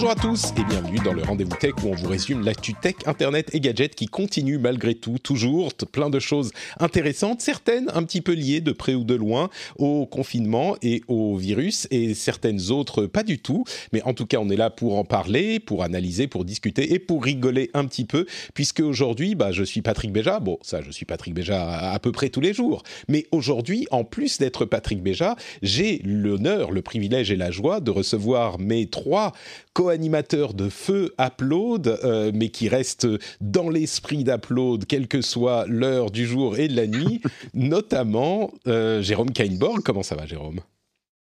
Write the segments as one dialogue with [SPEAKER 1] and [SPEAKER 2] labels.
[SPEAKER 1] Bonjour à tous et bienvenue dans le Rendez-vous Tech où on vous résume l'actu tech, internet et gadgets qui continue malgré tout, toujours, plein de choses intéressantes, certaines un petit peu liées de près ou de loin au confinement et au virus et certaines autres pas du tout. Mais en tout cas, on est là pour en parler, pour analyser, pour discuter et pour rigoler un petit peu puisque aujourd'hui, bah, je suis Patrick Béja. Bon, ça, je suis Patrick Béja à, peu près tous les jours. Mais aujourd'hui, en plus d'être Patrick Béja, j'ai l'honneur, le privilège et la joie de recevoir mes trois co-animateur de Feu Upload, euh, mais qui reste dans l'esprit d'Upload, quelle que soit l'heure du jour et de la nuit, notamment euh, Jérôme Kainborg. Comment ça va, Jérôme?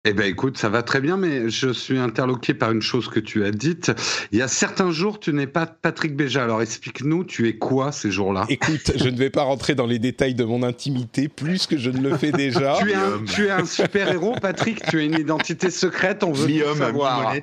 [SPEAKER 2] Eh ben écoute, ça va très bien, mais je suis interloqué par une chose que tu as dite. Il y a certains jours, tu n'es pas Patrick Béja. Alors explique-nous, tu es quoi ces jours-là?
[SPEAKER 1] Écoute, je ne vais pas rentrer dans les détails de mon intimité plus que je ne le fais déjà.
[SPEAKER 2] tu es, un, tu es un super-héros, Patrick. Tu as une identité secrète. On veut
[SPEAKER 3] à
[SPEAKER 2] savoir.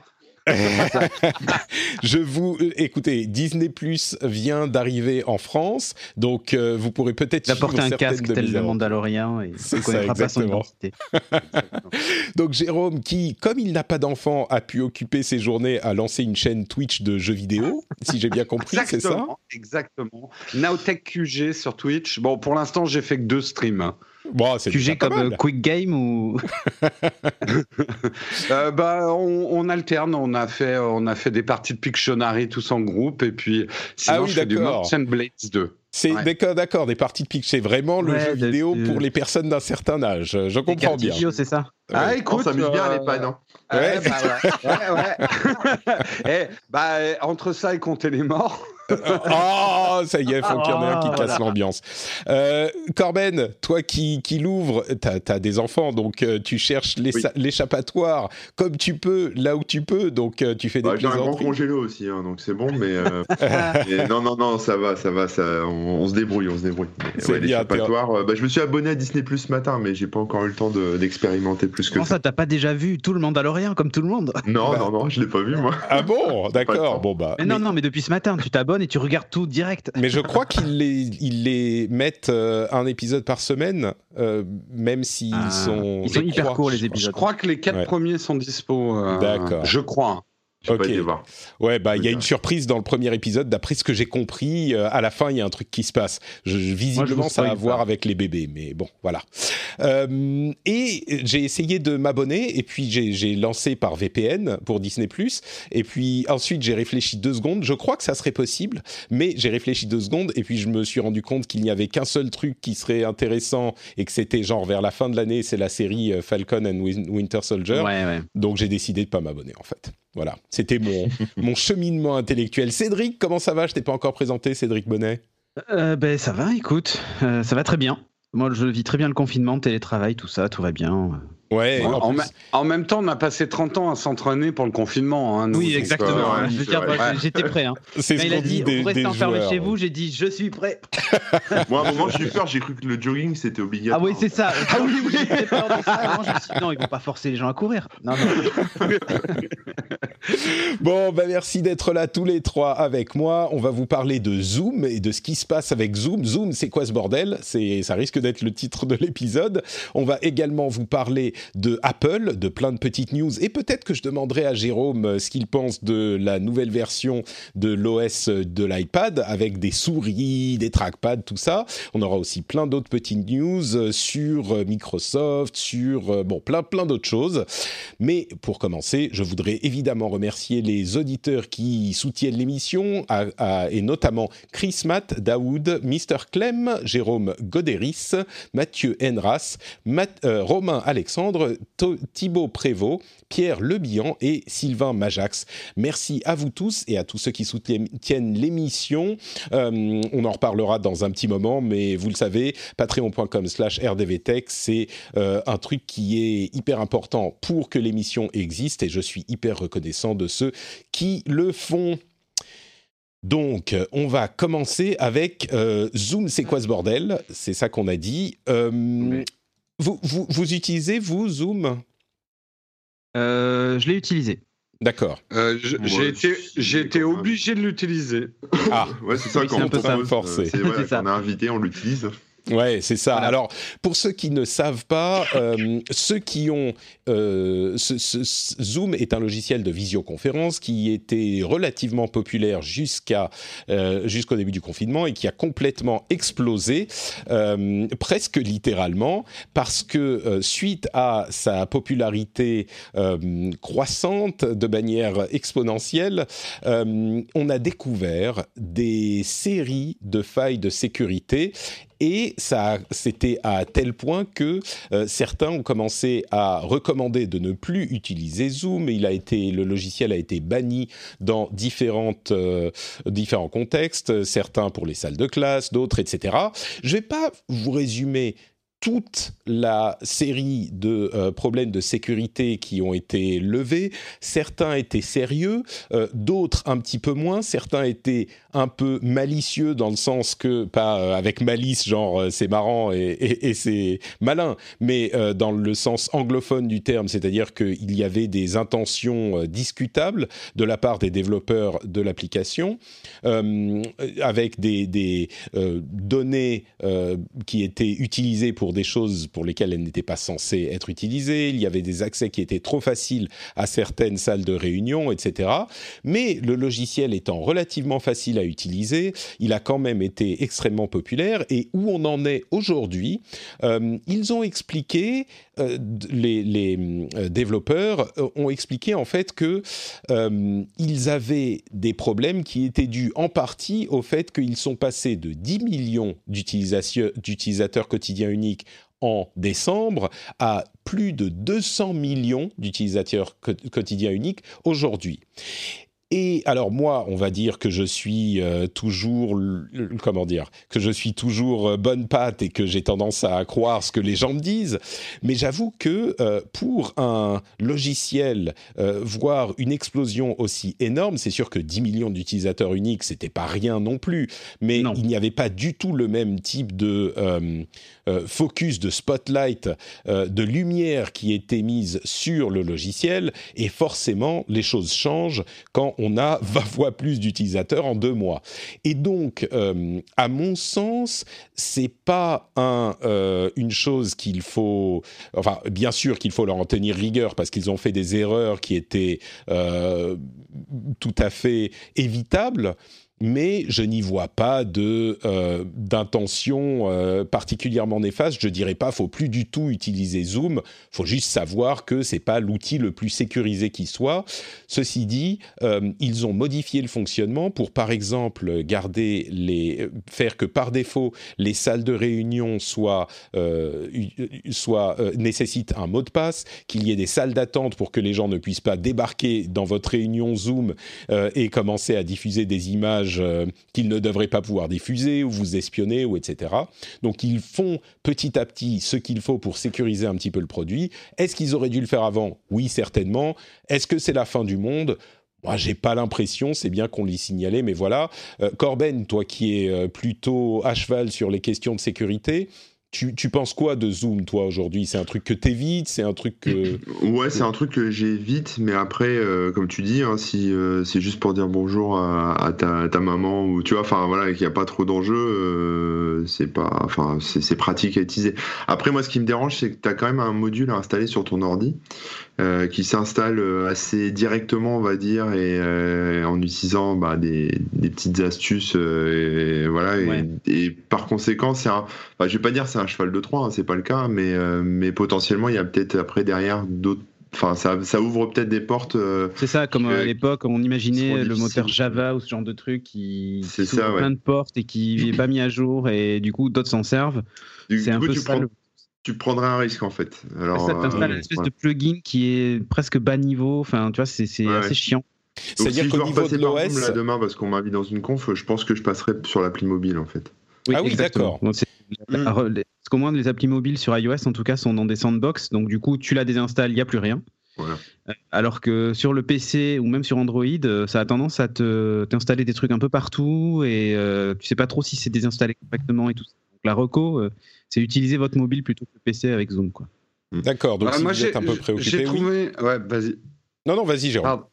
[SPEAKER 1] je vous écoutez, Disney Plus vient d'arriver en France, donc euh, vous pourrez peut-être suivre
[SPEAKER 3] un casque
[SPEAKER 1] de
[SPEAKER 3] tel le
[SPEAKER 1] aventures.
[SPEAKER 3] Mandalorien et ne
[SPEAKER 1] ça,
[SPEAKER 3] connaîtra pas son identité.
[SPEAKER 1] Donc Jérôme, qui, comme il n'a pas d'enfant, a pu occuper ses journées à lancer une chaîne Twitch de jeux vidéo, si j'ai bien compris, c'est ça?
[SPEAKER 2] Exactement, exactement. Nowtech QG sur Twitch. Bon, pour l'instant, j'ai fait que deux streams.
[SPEAKER 1] Bon,
[SPEAKER 3] QG comme
[SPEAKER 1] mal.
[SPEAKER 3] euh, Quick Game ou
[SPEAKER 2] Euh, bah, on, on alterne. On a fait, on a fait des parties de Pictionary tous en groupe, et puis sinon,
[SPEAKER 1] Ah oui,
[SPEAKER 2] je fais du and Blades 2.
[SPEAKER 1] C'est
[SPEAKER 2] Ouais.
[SPEAKER 1] d'accord, d'accord, des parties de pitch, c'est vraiment le
[SPEAKER 3] Ouais,
[SPEAKER 1] jeu
[SPEAKER 3] de-
[SPEAKER 1] vidéo
[SPEAKER 3] de-
[SPEAKER 1] pour les personnes d'un certain âge. Je comprends bien.
[SPEAKER 3] C'est ça
[SPEAKER 2] Ah,
[SPEAKER 1] Ouais.
[SPEAKER 2] écoute,
[SPEAKER 3] On s'amuse bien à
[SPEAKER 2] euh,
[SPEAKER 3] l'EHPAD, hein.
[SPEAKER 1] Ouais.
[SPEAKER 2] Ouais, bah, ouais, ouais, ouais. Eh, bah, entre ça et compter les morts.
[SPEAKER 1] Ah, ça y est, faut qu'il y en ait un qui
[SPEAKER 3] Ah,
[SPEAKER 1] casse l'ambiance. Euh, Corben, toi qui, qui l'ouvre, t'as as des enfants, donc euh, tu cherches l'écha- l'échappatoire comme tu peux, là où tu peux, donc euh, tu fais des
[SPEAKER 4] Bah, J'ai un grand congélo aussi, hein, donc c'est bon, mais, euh, mais non, non, non, ça va, ça va, ça, on, on se débrouille, on se débrouille. Ouais, l'échappatoire, euh, bah, je me suis abonné à Disney Plus ce matin, mais j'ai pas encore eu le temps de- d'expérimenter plus que
[SPEAKER 3] Comment
[SPEAKER 4] ça.
[SPEAKER 3] ça, t'as pas déjà vu tout le Mandalorien comme tout le monde?
[SPEAKER 4] Non,
[SPEAKER 1] Bah.
[SPEAKER 4] non, non, je l'ai pas vu moi.
[SPEAKER 1] Ah bon, d'accord, bon bah.
[SPEAKER 3] mais non, non, mais depuis ce matin, tu t'abonnes et tu regardes tout direct.
[SPEAKER 1] Mais je crois qu'ils les, ils les mettent euh, un épisode par semaine, euh, même s'ils
[SPEAKER 3] Ah,
[SPEAKER 1] sont.
[SPEAKER 3] ils sont
[SPEAKER 1] je
[SPEAKER 3] hyper
[SPEAKER 1] crois.
[SPEAKER 3] courts les
[SPEAKER 2] Je
[SPEAKER 3] épisodes.
[SPEAKER 2] crois que les quatre
[SPEAKER 1] Ouais.
[SPEAKER 2] premiers sont dispo. euh,
[SPEAKER 1] D'accord.
[SPEAKER 2] Je crois.
[SPEAKER 4] J'ai
[SPEAKER 1] Ok.
[SPEAKER 4] pas été voir.
[SPEAKER 1] Ouais, bah il y a une surprise dans le premier épisode. D'après ce que j'ai compris, euh, à la fin il y a un truc qui se passe. Je, je- visiblement ça a à voir avec les bébés, mais bon, voilà. Euh, et j'ai essayé de m'abonner et puis j'ai lancé par VPN pour Disney Et puis ensuite j'ai réfléchi deux secondes. Je crois que ça serait possible, mais j'ai réfléchi deux secondes et puis je me suis rendu compte qu'il n'y avait qu'un seul truc qui serait intéressant et que c'était genre vers la fin de l'année, c'est la série euh, Falcon and Win- Winter Soldier.
[SPEAKER 3] Ouais, ouais.
[SPEAKER 1] Donc j'ai décidé de pas m'abonner en fait. Voilà, c'était mon, mon cheminement intellectuel. Cédric, comment ça va? Je t'ai pas encore présenté, Cédric Bonnet.
[SPEAKER 3] Euh, ben, ça va, écoute, euh, ça va très bien. Moi, je vis très bien le confinement, le télétravail, tout ça, tout va bien.
[SPEAKER 1] Ouais,
[SPEAKER 2] En,
[SPEAKER 1] en plus-
[SPEAKER 2] me- en même temps, on a passé 30 ans à s'entraîner pour le confinement. hein, nous,
[SPEAKER 3] Oui, exactement.
[SPEAKER 2] euh,
[SPEAKER 4] ouais,
[SPEAKER 3] moi, j'étais prêt. Hein.
[SPEAKER 1] c'est
[SPEAKER 3] Quand
[SPEAKER 1] ce
[SPEAKER 3] il a dit,
[SPEAKER 1] dit des,
[SPEAKER 3] vous restez
[SPEAKER 1] des
[SPEAKER 3] enfermé
[SPEAKER 1] joueurs.
[SPEAKER 3] chez vous, j'ai dit, je suis prêt.
[SPEAKER 4] Moi, à un moment, j'ai eu peur, j'ai cru que le jogging c'était
[SPEAKER 3] Ah
[SPEAKER 4] obligatoire.
[SPEAKER 3] oui, c'est ça. Ah oui, oui, j'ai peur de ça. Avant, je me suis dit, non, ils vont pas forcer les gens à courir. Non, non.
[SPEAKER 1] Bon, bah merci d'être là tous les trois avec moi. On va vous parler de Zoom et de ce qui se passe avec Zoom. Zoom, c'est quoi ce bordel? C'est, ça risque d'être le titre de l'épisode. On va également vous parler de Apple, de plein de petites news et peut-être que je demanderai à Jérôme euh, ce qu'il pense de la nouvelle version de l'OS de l'iPad avec des souris, des trackpads, tout ça. On aura aussi plein d'autres petites news euh, sur euh, Microsoft, sur euh, bon plein plein d'autres choses. Mais pour commencer, je voudrais évidemment remercier les auditeurs qui soutiennent l'émission, et notamment Chris Matt, Daoud, Mr. Clem, Jérôme Goderis, Mathieu euh, Romain Alexandre Alexandre Thibault Prévost, Pierre Lebihan et Sylvain Majax. Merci à vous tous et à tous ceux qui soutiennent l'émission. Euh, on en reparlera dans un petit moment, mais vous le savez, patreon.com slash rdvtech, c'est euh, un truc qui est hyper important pour que l'émission existe et je suis hyper reconnaissant de ceux qui le font. Donc, on va commencer avec euh, Zoom, c'est quoi ce bordel? C'est ça qu'on a dit. Vous, vous, vous, utilisez, vous, Zoom?
[SPEAKER 3] Euh, Je l'ai utilisé.
[SPEAKER 1] D'accord.
[SPEAKER 2] j'ai été, j'ai été obligé de l'utiliser.
[SPEAKER 4] Ah, ouais, c'est ça, quand on,
[SPEAKER 3] un peu ça.
[SPEAKER 4] forcé. C'est vrai, on a invité, on l'utilise.
[SPEAKER 1] Ouais, c'est ça. Voilà. Alors, pour ceux qui ne savent pas, euh, ceux qui ont euh, ce, ce, Zoom est un logiciel de visioconférence qui était relativement populaire jusqu'à euh, jusqu'au début du confinement et qui a complètement explosé, presque littéralement, parce que suite à sa popularité croissante de manière exponentielle, on a découvert des séries de failles de sécurité et ça, c'était à tel point que euh, certains ont commencé à recommander de ne plus utiliser Zoom. Il a été, le logiciel a été banni dans différentes, euh, différents contextes, certains pour les salles de classe, d'autres, etc. Je ne vais pas vous résumer toute la série de euh, problèmes de sécurité qui ont été levés. Certains étaient sérieux, euh, d'autres un petit peu moins. Certains étaient un peu malicieux dans le sens que, pas euh, avec malice, genre c'est marrant et, c'est malin, mais dans le sens anglophone du terme, c'est-à-dire qu'il y avait des intentions discutables de la part des développeurs de l'application, avec des, des données qui étaient utilisées pour des choses pour lesquelles elles n'étaient pas censées être utilisées. Il y avait des accès qui étaient trop faciles à certaines salles de réunion, etc. Mais le logiciel étant relativement facile à utiliser, il a quand même été extrêmement populaire. Et où on en est aujourd'hui, euh, ils ont expliqué, euh, les, les euh, développeurs ont expliqué en fait que ils avaient des problèmes qui étaient dus en partie au fait qu'ils sont passés de 10 millions d'utilisateurs quotidiens uniques en décembre à plus de 200 millions d'utilisateurs quotidiens uniques aujourd'hui. Et alors moi, on va dire que je suis euh, toujours, comment dire, que je suis toujours euh, bonne patte et que j'ai tendance à croire ce que les gens me disent. Mais j'avoue que euh, pour un logiciel euh, voir une explosion aussi énorme, c'est sûr que 10 millions d'utilisateurs uniques, c'était pas rien non plus. Mais non. il n'y avait pas du tout le même type de focus, de spotlight, de lumière qui était mise sur le logiciel. Et forcément, les choses changent quand on a 20 fois plus d'utilisateurs en deux mois. Et donc, euh, à mon sens, c'est pas un, euh, une chose qu'il faut. Enfin, bien sûr qu'il faut leur en tenir rigueur parce qu'ils ont fait des erreurs qui étaient euh, tout à fait évitables mais je n'y vois pas de euh, d'intention euh, particulièrement néfaste. Je dirais pas, faut plus du tout utiliser Zoom. Faut juste savoir que c'est pas l'outil le plus sécurisé qui soit. Ceci dit, euh, ils ont modifié le fonctionnement pour, par exemple, garder les, faire que par défaut les salles de réunion soient soient nécessitent un mot de passe, qu'il y ait des salles d'attente pour que les gens ne puissent pas débarquer dans votre réunion Zoom et commencer à diffuser des images euh, qu'ils ne devraient pas pouvoir diffuser ou vous espionner ou etc. Donc ils font petit à petit ce qu'il faut pour sécuriser un petit peu le produit. Est-ce qu'ils auraient dû le faire avant? Oui, certainement. Est-ce que c'est la fin du monde? Moi, j'ai pas l'impression, c'est bien qu'on l'y signalé, mais voilà. Euh, Corben, toi qui es euh, plutôt à cheval sur les questions de sécurité, tu, penses quoi de Zoom, toi, aujourd'hui? C'est un truc que t'évites? C'est un truc que...
[SPEAKER 4] Ouais, c'est un truc que j'évite, mais après, euh, comme tu dis, hein, si euh, c'est juste pour dire bonjour à, à, ta, à, ta, maman, ou tu vois, enfin voilà, qu'il n'y a pas trop d'enjeux, euh, c'est pas... Enfin, c'est pratique à utiliser. Après, moi, ce qui me dérange, c'est que tu as quand même un module à installer sur ton ordi, euh, qui s'installe assez directement, on va dire, et euh, en utilisant bah, des, des, petites astuces, et, voilà, ouais. et, et, par conséquent, c'est un... Je vais pas dire c'est un cheval de Troie, hein, c'est pas le cas, mais, euh, mais potentiellement il y a peut-être après derrière d'autres. Enfin, ça, ça ouvre peut-être des portes. Euh,
[SPEAKER 3] c'est ça, comme à l'époque, on imaginait le moteur Java ou ce genre de truc qui, qui
[SPEAKER 4] ça,
[SPEAKER 3] ouvre
[SPEAKER 4] ouais.
[SPEAKER 3] plein de portes et qui n'est pas mis à jour et du coup d'autres s'en servent. C'est un peu
[SPEAKER 4] tu
[SPEAKER 3] ça.
[SPEAKER 4] Prends...
[SPEAKER 3] Le...
[SPEAKER 4] tu prendrais un risque en fait. Alors,
[SPEAKER 3] ça t'installe
[SPEAKER 4] euh,
[SPEAKER 3] une espèce de plugin qui est presque bas niveau. Enfin, tu vois, c'est
[SPEAKER 4] Ouais,
[SPEAKER 3] assez
[SPEAKER 4] ouais.
[SPEAKER 3] chiant.
[SPEAKER 4] Donc,
[SPEAKER 1] C'est-à-dire
[SPEAKER 4] si je
[SPEAKER 1] qu'au
[SPEAKER 4] dois
[SPEAKER 1] niveau de
[SPEAKER 4] repasser par Zoom,
[SPEAKER 1] l'OS,
[SPEAKER 4] là demain parce qu'on m'a mis dans une conf, je pense que je passerai sur l'appli mobile en fait.
[SPEAKER 1] Ah oui, d'accord.
[SPEAKER 4] Mm.
[SPEAKER 3] Parce qu'au moins, les applis mobiles sur iOS, en tout cas, sont dans des sandbox. Donc, du coup, tu la désinstalles, il n'y a plus rien.
[SPEAKER 4] Voilà.
[SPEAKER 3] Euh, Alors que sur le PC ou même sur Android, euh, ça a tendance à te t'installer des trucs un peu partout et euh, tu sais pas trop si c'est désinstallé correctement et tout ça. Donc, la reco, euh, c'est utiliser votre mobile plutôt que le PC avec Zoom. Quoi.
[SPEAKER 1] D'accord, donc
[SPEAKER 2] Ouais,
[SPEAKER 1] si
[SPEAKER 2] moi,
[SPEAKER 1] vous êtes un peu
[SPEAKER 2] j'ai
[SPEAKER 1] préoccupé, oui.
[SPEAKER 2] trouvé. Ouais, vas-y.
[SPEAKER 1] Non, non, vas-y, Jérôme.
[SPEAKER 2] Pardon.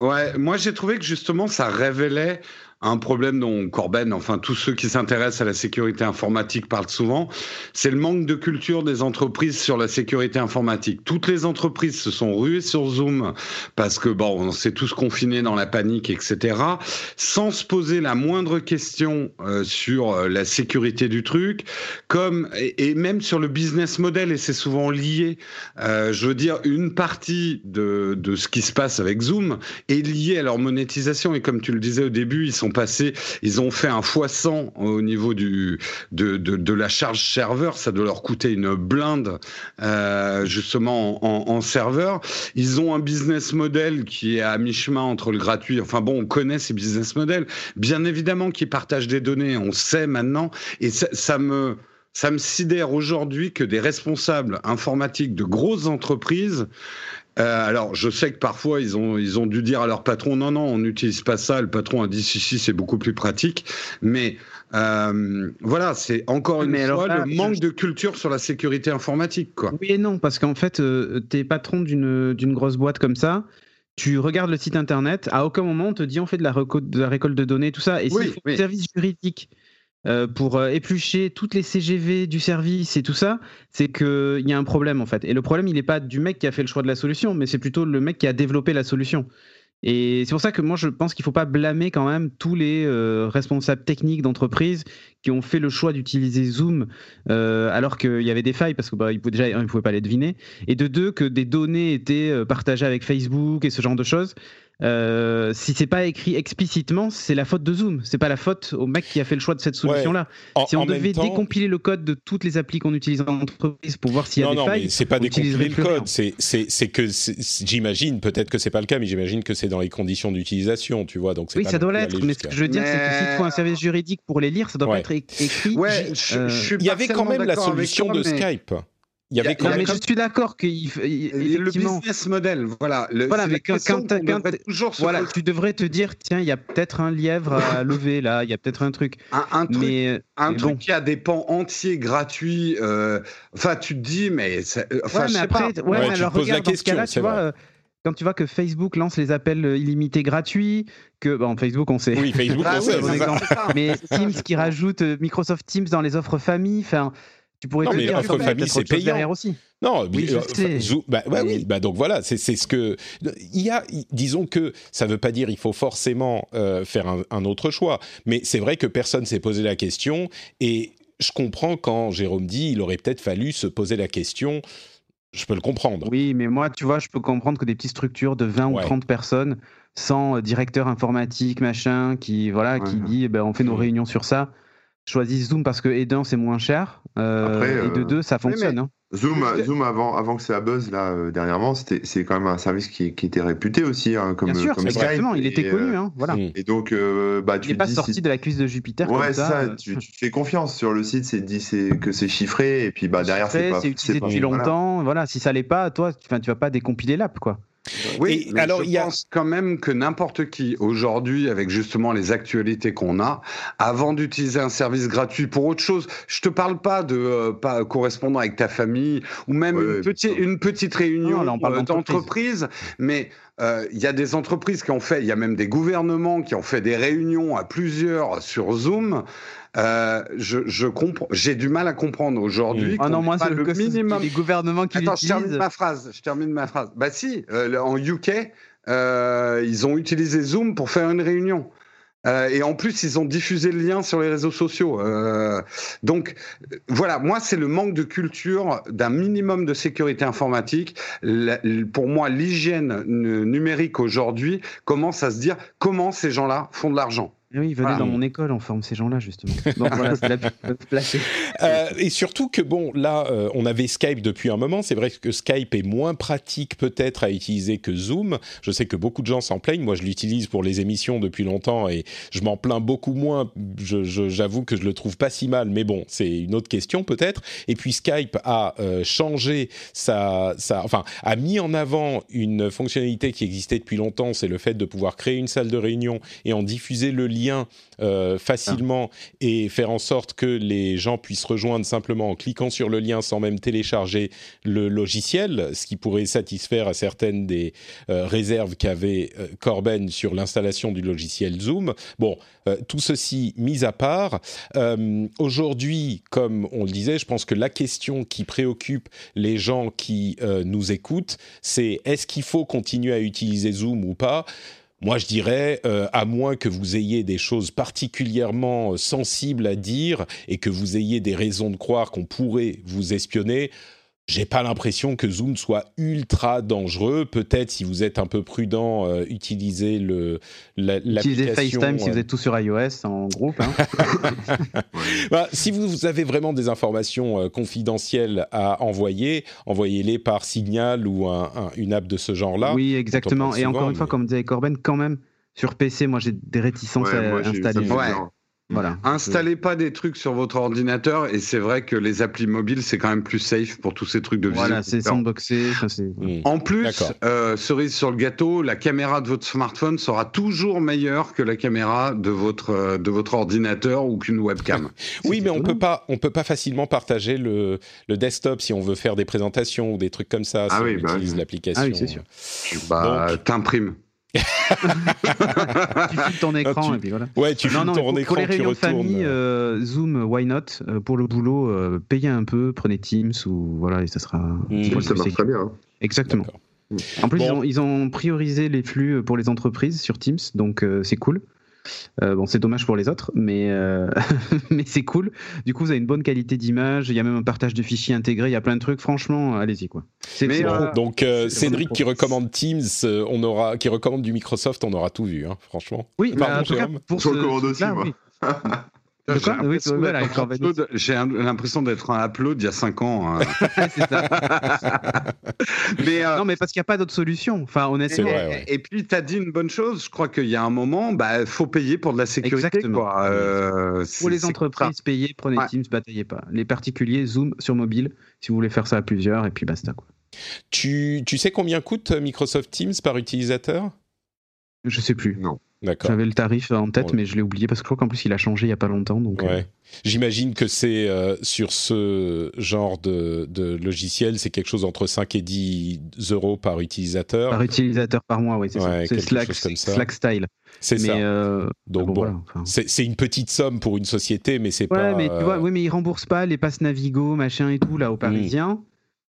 [SPEAKER 2] Ouais, moi j'ai trouvé que justement ça révélait un problème dont Corben, enfin tous ceux qui s'intéressent à la sécurité informatique parlent souvent, c'est le manque de culture des entreprises sur la sécurité informatique. Toutes les entreprises se sont ruées sur Zoom parce que bon, on s'est tous confinés dans la panique, etc. Sans se poser la moindre question euh, sur euh, la sécurité du truc, comme et, même sur le business model et c'est souvent lié. Euh, je veux dire, une partie de, de ce qui se passe avec Zoom est liée à leur monétisation et comme tu le disais au début, ils sont passés, ils ont fait un fois 100 au niveau de, la charge serveur, ça doit leur coûter une blinde euh, justement en, serveur. Ils ont un business model qui est à mi-chemin entre le gratuit. Enfin bon, on connaît ces business models. Bien évidemment qu'ils partagent des données, on sait maintenant, et ça me sidère aujourd'hui que des responsables informatiques de grosses entreprises euh, alors, je sais que parfois ils ont ils ont dû dire à leur patron non non on n'utilise pas ça. Le patron a dit si si c'est beaucoup plus pratique. Mais euh, voilà, c'est encore une
[SPEAKER 3] Mais
[SPEAKER 2] fois
[SPEAKER 3] là,
[SPEAKER 2] le manque
[SPEAKER 3] je-
[SPEAKER 2] de culture sur la sécurité informatique quoi.
[SPEAKER 3] Oui et non, parce qu'en fait, euh, t'es patron d'une grosse boîte comme ça. Tu regardes le site internet, à aucun moment on te dit on fait de la, de la récolte de données, tout ça. Et
[SPEAKER 2] Oui,
[SPEAKER 3] faut
[SPEAKER 2] oui.
[SPEAKER 3] service juridique euh, pour euh, éplucher toutes les CGV du service et tout ça, c'est qu'il y a un problème en fait. Et le problème, il n'est pas du mec qui a fait le choix de la solution, mais c'est plutôt le mec qui a développé la solution. Et c'est pour ça que moi je pense qu'il faut pas blâmer quand même tous les euh, responsables techniques d'entreprise qui ont fait le choix d'utiliser Zoom alors qu'il y avait des failles parce que bah, ils pouvaient pas les deviner et de deux que des données étaient partagées avec Facebook et ce genre de choses. Euh, si c'est pas écrit explicitement, c'est la faute de Zoom. C'est pas la faute au mec qui a fait le choix de cette solution-là. Si on devait
[SPEAKER 1] temps-
[SPEAKER 3] décompiler le code de toutes les applis qu'on utilise en entreprise pour voir s'il y a
[SPEAKER 1] non,
[SPEAKER 3] des
[SPEAKER 1] non,
[SPEAKER 3] failles,
[SPEAKER 1] mais c'est pas décompiler le code. C'est, c'est, c'est que j'imagine, peut-être que c'est pas le cas, mais j'imagine que c'est dans les conditions d'utilisation, tu vois. Donc c'est
[SPEAKER 3] Oui,
[SPEAKER 1] pas
[SPEAKER 3] ça doit l'être, mais ce que je veux dire, c'est que s'il faut un service juridique pour les lire, ça doit
[SPEAKER 1] Ouais.
[SPEAKER 3] pas être écrit.
[SPEAKER 2] Ouais,
[SPEAKER 3] J-
[SPEAKER 2] je,
[SPEAKER 3] euh,
[SPEAKER 2] je suis
[SPEAKER 1] Il y avait quand même la solution
[SPEAKER 2] toi,
[SPEAKER 1] de
[SPEAKER 2] mais
[SPEAKER 1] Skype. Il y avait
[SPEAKER 3] Non,
[SPEAKER 1] même.
[SPEAKER 3] mais je suis d'accord il-
[SPEAKER 2] Le business model, voilà. Le,
[SPEAKER 3] Voilà, mais quand- quand quand
[SPEAKER 2] toujours
[SPEAKER 3] Voilà, tu devrais te dire, tiens, il y a peut-être un lièvre à lever là, il y a peut-être un truc.
[SPEAKER 2] un, un truc
[SPEAKER 3] Mais
[SPEAKER 2] un
[SPEAKER 3] mais
[SPEAKER 2] truc
[SPEAKER 3] bon.
[SPEAKER 2] qui a des pans entiers gratuits. euh, Enfin, tu te dis, mais ça- euh, enfin,
[SPEAKER 3] ouais,
[SPEAKER 2] je
[SPEAKER 3] mais
[SPEAKER 2] sais
[SPEAKER 3] après,
[SPEAKER 2] pas.
[SPEAKER 3] ouais,
[SPEAKER 1] Ouais,
[SPEAKER 3] mais alors
[SPEAKER 1] poses la
[SPEAKER 3] regarde, dans ce
[SPEAKER 1] question,
[SPEAKER 3] cas-là, tu vois, euh, quand tu vois que Facebook lance les appels euh, illimités gratuits, que bon, Facebook, on sait.
[SPEAKER 1] Oui, Facebook,
[SPEAKER 2] Bah
[SPEAKER 1] on sait.
[SPEAKER 3] Mais Teams qui rajoute euh, Microsoft Teams dans les offres famille, enfin, tu pourrais
[SPEAKER 1] Non,
[SPEAKER 3] te
[SPEAKER 1] mais
[SPEAKER 3] dire, a
[SPEAKER 1] famille, c'est payant.
[SPEAKER 3] derrière aussi.
[SPEAKER 1] Non,
[SPEAKER 3] Oui,
[SPEAKER 1] euh, Zou- bah,
[SPEAKER 3] Mais-
[SPEAKER 1] oui, bah donc voilà, c'est ce que il y a. Disons que ça veut pas dire il faut forcément euh, faire un, un autre choix, mais c'est vrai que personne s'est posé la question et je comprends quand Jérôme dit il aurait peut-être fallu se poser la question. Je peux le comprendre.
[SPEAKER 3] Oui, mais moi, tu vois, je peux comprendre que des petites structures de 20
[SPEAKER 1] Ouais.
[SPEAKER 3] ou 30 personnes, sans euh, directeur informatique, machin, qui, voilà, qui dit, eh ben, on fait nos
[SPEAKER 4] Mhm.
[SPEAKER 3] réunions sur ça, choisissent Zoom parce que, et d'un, c'est moins cher, euh,
[SPEAKER 4] Après,
[SPEAKER 3] et de
[SPEAKER 4] euh,
[SPEAKER 3] deux, ça
[SPEAKER 2] mais-
[SPEAKER 3] fonctionne. hein.
[SPEAKER 4] Zoom, Zoom avant, avant que ça buzz là euh, dernièrement, c'était c'est quand même un service qui, qui était réputé aussi, hein, comme
[SPEAKER 3] Bien sûr,
[SPEAKER 4] comme Skype.
[SPEAKER 3] exactement, il était connu, hein, voilà.
[SPEAKER 4] Et donc, euh, bah,
[SPEAKER 3] Il
[SPEAKER 4] tu
[SPEAKER 3] n'est
[SPEAKER 4] te
[SPEAKER 3] pas
[SPEAKER 4] dis,
[SPEAKER 3] sorti de la cuisse de Jupiter
[SPEAKER 4] Ouais,
[SPEAKER 3] comme
[SPEAKER 4] c'est
[SPEAKER 3] ça.
[SPEAKER 4] ça.
[SPEAKER 3] euh,
[SPEAKER 4] Tu, fais confiance sur le site, c'est dit c'est que c'est chiffré et puis bah derrière
[SPEAKER 3] chiffré,
[SPEAKER 4] c'est pas.
[SPEAKER 3] c'est utilisé
[SPEAKER 4] pas-
[SPEAKER 3] depuis
[SPEAKER 4] voilà.
[SPEAKER 3] longtemps, voilà. Si ça l'est pas, toi, tu, enfin, tu vas pas décompiler l'app, quoi.
[SPEAKER 2] Oui,
[SPEAKER 1] Et
[SPEAKER 2] mais
[SPEAKER 1] alors,
[SPEAKER 2] je
[SPEAKER 1] il y a-
[SPEAKER 2] pense quand même que n'importe qui aujourd'hui, avec justement les actualités qu'on a, avant d'utiliser un service gratuit pour autre chose, je te parle pas de euh, pas correspondre avec ta famille ou même
[SPEAKER 4] Ouais,
[SPEAKER 2] une, petite, une réunion
[SPEAKER 3] Non, là, on parle
[SPEAKER 2] euh,
[SPEAKER 3] d'entreprise.
[SPEAKER 2] d'entreprise, mais euh, il y a des entreprises qui ont fait, il y a même des gouvernements qui ont fait des réunions à plusieurs sur Zoom. Euh, je, je comprends, j'ai du mal à comprendre aujourd'hui.
[SPEAKER 3] Ah non, moi, c'est
[SPEAKER 2] le minimum
[SPEAKER 3] les gouvernements qui
[SPEAKER 2] Attends, je termine ma phrase. Je termine ma phrase. Bah si, euh, en UK, euh, ils ont utilisé Zoom pour faire une réunion. Euh, et en plus, ils ont diffusé le lien sur les réseaux sociaux. Euh, donc, voilà, moi, c'est le manque de culture d'un minimum de sécurité informatique. La- pour moi, l'hygiène nu- numérique aujourd'hui commence à se dire comment ces gens-là font de l'argent.
[SPEAKER 3] Oui, ils venaient
[SPEAKER 2] Voilà.
[SPEAKER 3] dans mon école, on forme ces gens-là, justement. Donc voilà, c'est la pub placée.
[SPEAKER 1] Euh, et surtout que bon, là, euh, on avait Skype depuis un moment. C'est vrai que Skype est moins pratique peut-être à utiliser que Zoom. Je sais que beaucoup de gens s'en plaignent. Moi, je l'utilise pour les émissions depuis longtemps et je m'en plains beaucoup moins. J'avoue que je le trouve pas si mal, mais bon, c'est une autre question peut-être. Et puis Skype a euh, changé sa, sa, enfin, a mis en avant une fonctionnalité qui existait depuis longtemps. C'est le fait de pouvoir créer une salle de réunion et en diffuser le lien euh, facilement et faire en sorte que les gens puissent rejoindre simplement en cliquant sur le lien sans même télécharger le logiciel, ce qui pourrait satisfaire à certaines des euh, réserves qu'avait euh, Corben sur l'installation du logiciel Zoom. Bon, euh, tout ceci mis à part, aujourd'hui, comme on le disait, je pense que la question qui préoccupe les gens qui nous écoutent, c'est est-ce qu'il faut continuer à utiliser Zoom ou pas? Moi, je dirais, euh, à moins que vous ayez des choses particulièrement euh, sensibles à dire et que vous ayez des raisons de croire qu'on pourrait vous espionner, j'ai pas l'impression que Zoom soit ultra dangereux. Peut-être si vous êtes un peu prudent, euh, utilisez le la-
[SPEAKER 3] Utilisez
[SPEAKER 1] l'application.
[SPEAKER 3] FaceTime si
[SPEAKER 1] euh,
[SPEAKER 3] vous êtes tous sur iOS en groupe. Hein.
[SPEAKER 1] bah, si vous, vous avez vraiment des informations euh, confidentielles à envoyer, envoyez-les par Signal ou un- un- une app de ce genre-là.
[SPEAKER 3] oui, exactement. Et encore une fois, comme disait Corben, quand même, sur PC, moi j'ai des réticences
[SPEAKER 4] Ouais,
[SPEAKER 3] à
[SPEAKER 4] moi,
[SPEAKER 3] installer.
[SPEAKER 2] Ouais.
[SPEAKER 3] Voilà.
[SPEAKER 2] Installez pas des trucs sur votre ordinateur et c'est vrai que les applis mobiles c'est quand même plus safe pour tous ces trucs de
[SPEAKER 3] Voilà, c'est sandboxé.
[SPEAKER 1] Hmm.
[SPEAKER 2] En plus, euh, cerise sur le gâteau, la caméra de votre smartphone sera toujours meilleure que la caméra de votre euh, de votre ordinateur ou qu'une webcam.
[SPEAKER 1] Oui, mais on peut pas, on peut pas facilement partager le, le desktop si on veut faire des présentations ou des trucs comme ça.
[SPEAKER 4] Ah
[SPEAKER 1] si
[SPEAKER 4] oui,
[SPEAKER 1] on
[SPEAKER 4] bah
[SPEAKER 1] utilise
[SPEAKER 4] oui.
[SPEAKER 1] l'application.
[SPEAKER 3] Ah oui, c'est sûr.
[SPEAKER 2] bah, t'imprimes.
[SPEAKER 3] Tu filmes ton écran
[SPEAKER 1] tu-
[SPEAKER 3] et puis voilà.
[SPEAKER 1] Ouais, tu
[SPEAKER 3] non,
[SPEAKER 1] filmes
[SPEAKER 3] non,
[SPEAKER 1] ton
[SPEAKER 3] pour, pour
[SPEAKER 1] écran,
[SPEAKER 3] les
[SPEAKER 1] tu
[SPEAKER 3] réunions de famille, euh, Zoom, why not Euh, Pour le boulot, euh, payez un peu, prenez Teams ou voilà, et ça sera.
[SPEAKER 1] Hmm.
[SPEAKER 4] ça
[SPEAKER 3] plus
[SPEAKER 4] marche très bien. hein.
[SPEAKER 3] Exactement. En plus,
[SPEAKER 1] Bon.
[SPEAKER 3] ils, ont, ils ont priorisé les flux pour les entreprises sur Teams, donc euh, c'est cool. Euh, bon, c'est dommage pour les autres, mais, euh, mais c'est cool. Du coup, vous avez une bonne qualité d'image. Il y a même un partage de fichiers intégré. Il y a plein de trucs. Franchement, allez-y quoi. C'est
[SPEAKER 2] Mais, euh.
[SPEAKER 1] Donc euh,
[SPEAKER 3] c'est
[SPEAKER 1] Cédric qui recommande Teams, euh, on aura, qui recommande du Microsoft, on aura tout vu, hein, franchement.
[SPEAKER 3] Oui, mais
[SPEAKER 1] Pardon,
[SPEAKER 3] en tout cas,
[SPEAKER 1] Jérôme.
[SPEAKER 3] pour
[SPEAKER 4] Je
[SPEAKER 3] ce
[SPEAKER 4] recommande aussi,
[SPEAKER 3] truc-là,
[SPEAKER 4] moi.
[SPEAKER 3] oui.
[SPEAKER 2] J'ai
[SPEAKER 3] Oui,
[SPEAKER 2] l'impression
[SPEAKER 3] voilà,
[SPEAKER 2] d'être un upload- il y a 5 ans. hein.
[SPEAKER 3] c'est ça.
[SPEAKER 2] mais euh,
[SPEAKER 3] Non, mais parce qu'il n'y a pas d'autre solution. Enfin, honnêtement.
[SPEAKER 1] vrai, ouais.
[SPEAKER 2] Et puis, tu as dit une bonne chose. Je crois qu'il y a un moment, bah, faut payer pour de la sécurité.
[SPEAKER 3] Exactement.
[SPEAKER 2] Quoi. Euh,
[SPEAKER 3] Pour les entreprises, payez, prenez
[SPEAKER 2] Ouais.
[SPEAKER 3] Teams, bataillez pas. Les particuliers, Zoom sur mobile, si vous voulez faire ça à plusieurs, et puis basta. Quoi.
[SPEAKER 1] Tu, tu sais combien coûte euh, Microsoft Teams par utilisateur?
[SPEAKER 3] Je sais plus.
[SPEAKER 1] D'accord.
[SPEAKER 3] J'avais le tarif en tête,
[SPEAKER 1] Ouais.
[SPEAKER 3] mais je l'ai oublié parce que je crois qu'en plus il a changé il y a pas longtemps. Donc, euh.
[SPEAKER 1] J'imagine que c'est euh, sur ce genre de, de logiciel, c'est quelque chose entre 5 et 10 euros par utilisateur.
[SPEAKER 3] par utilisateur par mois, oui, c'est
[SPEAKER 1] Ouais,
[SPEAKER 3] ça. C'est Slack,
[SPEAKER 1] chose comme ça.
[SPEAKER 3] Slack style.
[SPEAKER 1] C'est ça.
[SPEAKER 3] euh,
[SPEAKER 1] Donc
[SPEAKER 3] bon,
[SPEAKER 1] bon,
[SPEAKER 3] voilà, enfin.
[SPEAKER 1] c'est une petite somme pour une société, mais c'est
[SPEAKER 3] Ouais,
[SPEAKER 1] pas.
[SPEAKER 3] mais tu vois, oui, mais ils remboursent pas les passes Navigo, machin et tout là aux
[SPEAKER 1] Mm.
[SPEAKER 3] Parisiens.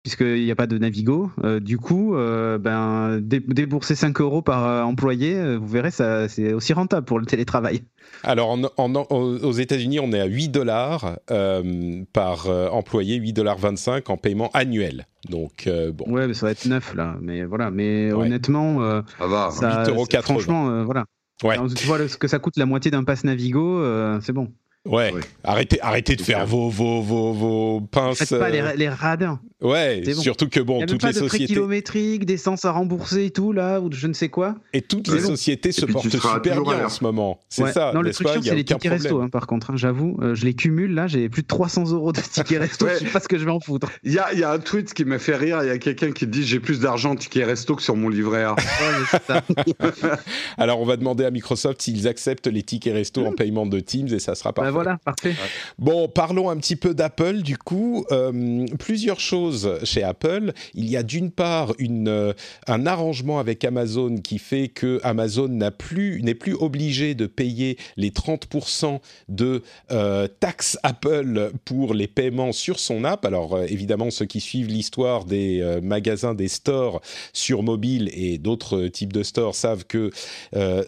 [SPEAKER 3] Puisqu'il n'y a pas de Navigo, Euh, du coup, euh, ben, dé- débourser 5 euros par euh, employé, vous verrez, c'est aussi rentable pour le télétravail.
[SPEAKER 1] Alors, en, en- aux aux États-Unis, on est à 8 dollars euh, par employé, 8 dollars 25 en paiement annuel. Donc, euh, bon.
[SPEAKER 3] Ouais, mais ça va être neuf là. Mais voilà, mais
[SPEAKER 1] Ouais.
[SPEAKER 3] honnêtement, euh,
[SPEAKER 2] Ça va.
[SPEAKER 3] ça,
[SPEAKER 1] 8,80.
[SPEAKER 3] franchement, euh, voilà.
[SPEAKER 1] Ouais.
[SPEAKER 3] Alors, tu vois ce que ça coûte la moitié d'un pass Navigo, euh, c'est bon.
[SPEAKER 1] Ouais,
[SPEAKER 4] Ouais.
[SPEAKER 1] arrêtez, arrêtez de faire vos, vos, vos, vos pinces.
[SPEAKER 3] Faites pas
[SPEAKER 1] euh,
[SPEAKER 3] les, ra- les radins.
[SPEAKER 1] Ouais,
[SPEAKER 3] bon.
[SPEAKER 1] surtout que
[SPEAKER 3] Il
[SPEAKER 1] bon,
[SPEAKER 3] n'y a même
[SPEAKER 1] toutes
[SPEAKER 3] pas
[SPEAKER 1] les
[SPEAKER 3] de
[SPEAKER 1] sociétés
[SPEAKER 3] kilométriques, d'essence à rembourser et tout là, ou je ne sais quoi.
[SPEAKER 1] et toutes les
[SPEAKER 3] bon.
[SPEAKER 1] sociétés se
[SPEAKER 4] puis, tu
[SPEAKER 1] portent super bien en ce moment. C'est
[SPEAKER 3] Ouais.
[SPEAKER 1] ça.
[SPEAKER 3] Non, le
[SPEAKER 1] n'est-ce
[SPEAKER 3] truc
[SPEAKER 1] y
[SPEAKER 3] c'est les tickets resto, hein, par contre. hein, J'avoue, euh, je les cumule là, j'ai plus de 300 euros de tickets resto,
[SPEAKER 2] Ouais.
[SPEAKER 3] je sais pas ce que je vais en foutre.
[SPEAKER 2] Il y a, il y a un tweet qui me fait rire. Il y a quelqu'un qui dit J'ai plus d'argent en ticket resto que sur mon livret A.
[SPEAKER 3] Ouais, mais c'est ça.
[SPEAKER 1] Alors, on va demander à Microsoft s'ils acceptent les tickets resto en paiement de Teams et ça sera
[SPEAKER 3] Bah
[SPEAKER 1] parfait.
[SPEAKER 3] Voilà, parfait.
[SPEAKER 1] Bon, parlons un petit peu d'Apple du coup. Euh, plusieurs choses chez Apple. Il y a d'une part euh, un arrangement avec Amazon qui fait que Amazon n'a plus n'est plus obligé de payer les 30% de euh, taxes Apple pour les paiements sur son app. Alors euh, évidemment, ceux qui suivent l'histoire des magasins, des stores sur mobile et d'autres types de stores savent que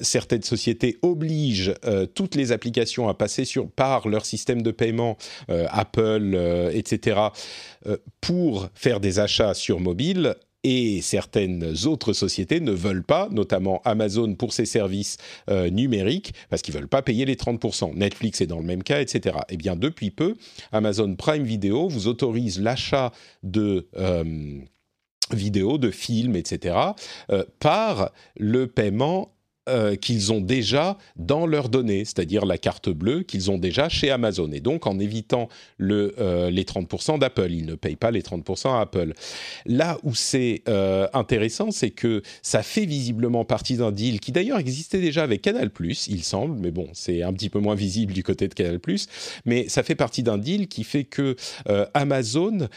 [SPEAKER 1] certaines sociétés obligent toutes les applications à passer sur par leur système de paiement euh, Apple, euh, etc., euh, pour faire des achats sur mobile. et certaines autres sociétés ne veulent pas, notamment Amazon pour ses services numériques, parce qu'ils veulent pas payer les 30%. Netflix est dans le même cas, etc. Eh bien, depuis peu, Amazon Prime Video vous autorise l'achat de vidéos, de films, etc., par le paiement euh, qu'ils ont déjà dans leurs données, c'est-à-dire la carte bleue qu'ils ont déjà chez Amazon. Et donc, en évitant euh, les 30% d'Apple, ils ne payent pas les 30% à Apple. Là où c'est euh, intéressant, c'est que ça fait visiblement partie d'un deal qui d'ailleurs existait déjà avec Canal+, il semble, mais bon, c'est un petit peu moins visible du côté de Canal+, mais ça fait partie d'un deal qui fait que Amazon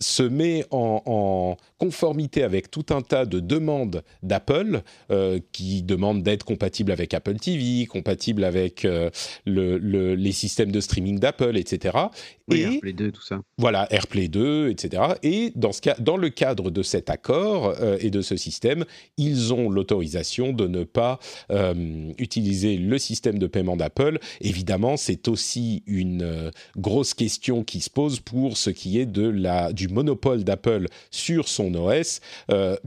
[SPEAKER 1] se met en, conformité avec tout un tas de demandes d'Apple euh, qui demandent d'être compatible avec Apple TV, compatible avec euh, le, le, les systèmes de streaming d'Apple, etc.
[SPEAKER 3] Oui, et AirPlay 2, tout ça.
[SPEAKER 1] Voilà, AirPlay 2, etc. Et dans, ce cas, dans le cadre de cet accord euh, et de ce système, ils ont l'autorisation de ne pas euh, utiliser le système de paiement d'Apple. Évidemment, c'est aussi une euh, grosse question qui se pose pour ce qui est de la, du monopole d'Apple sur son OS,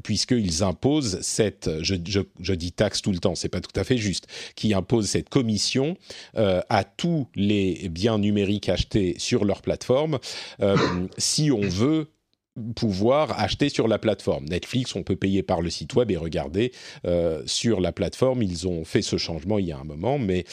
[SPEAKER 1] puisqu'ils imposent cette, je, je, je, dis taxe tout le temps, c'est pas tout à fait juste, qui impose cette commission à tous les biens numériques achetés sur leur plateforme, euh, si on veut pouvoir acheter sur la plateforme. Netflix, on peut payer par le site web et regarder euh, sur la plateforme. Ils ont fait ce changement il y a un moment, mais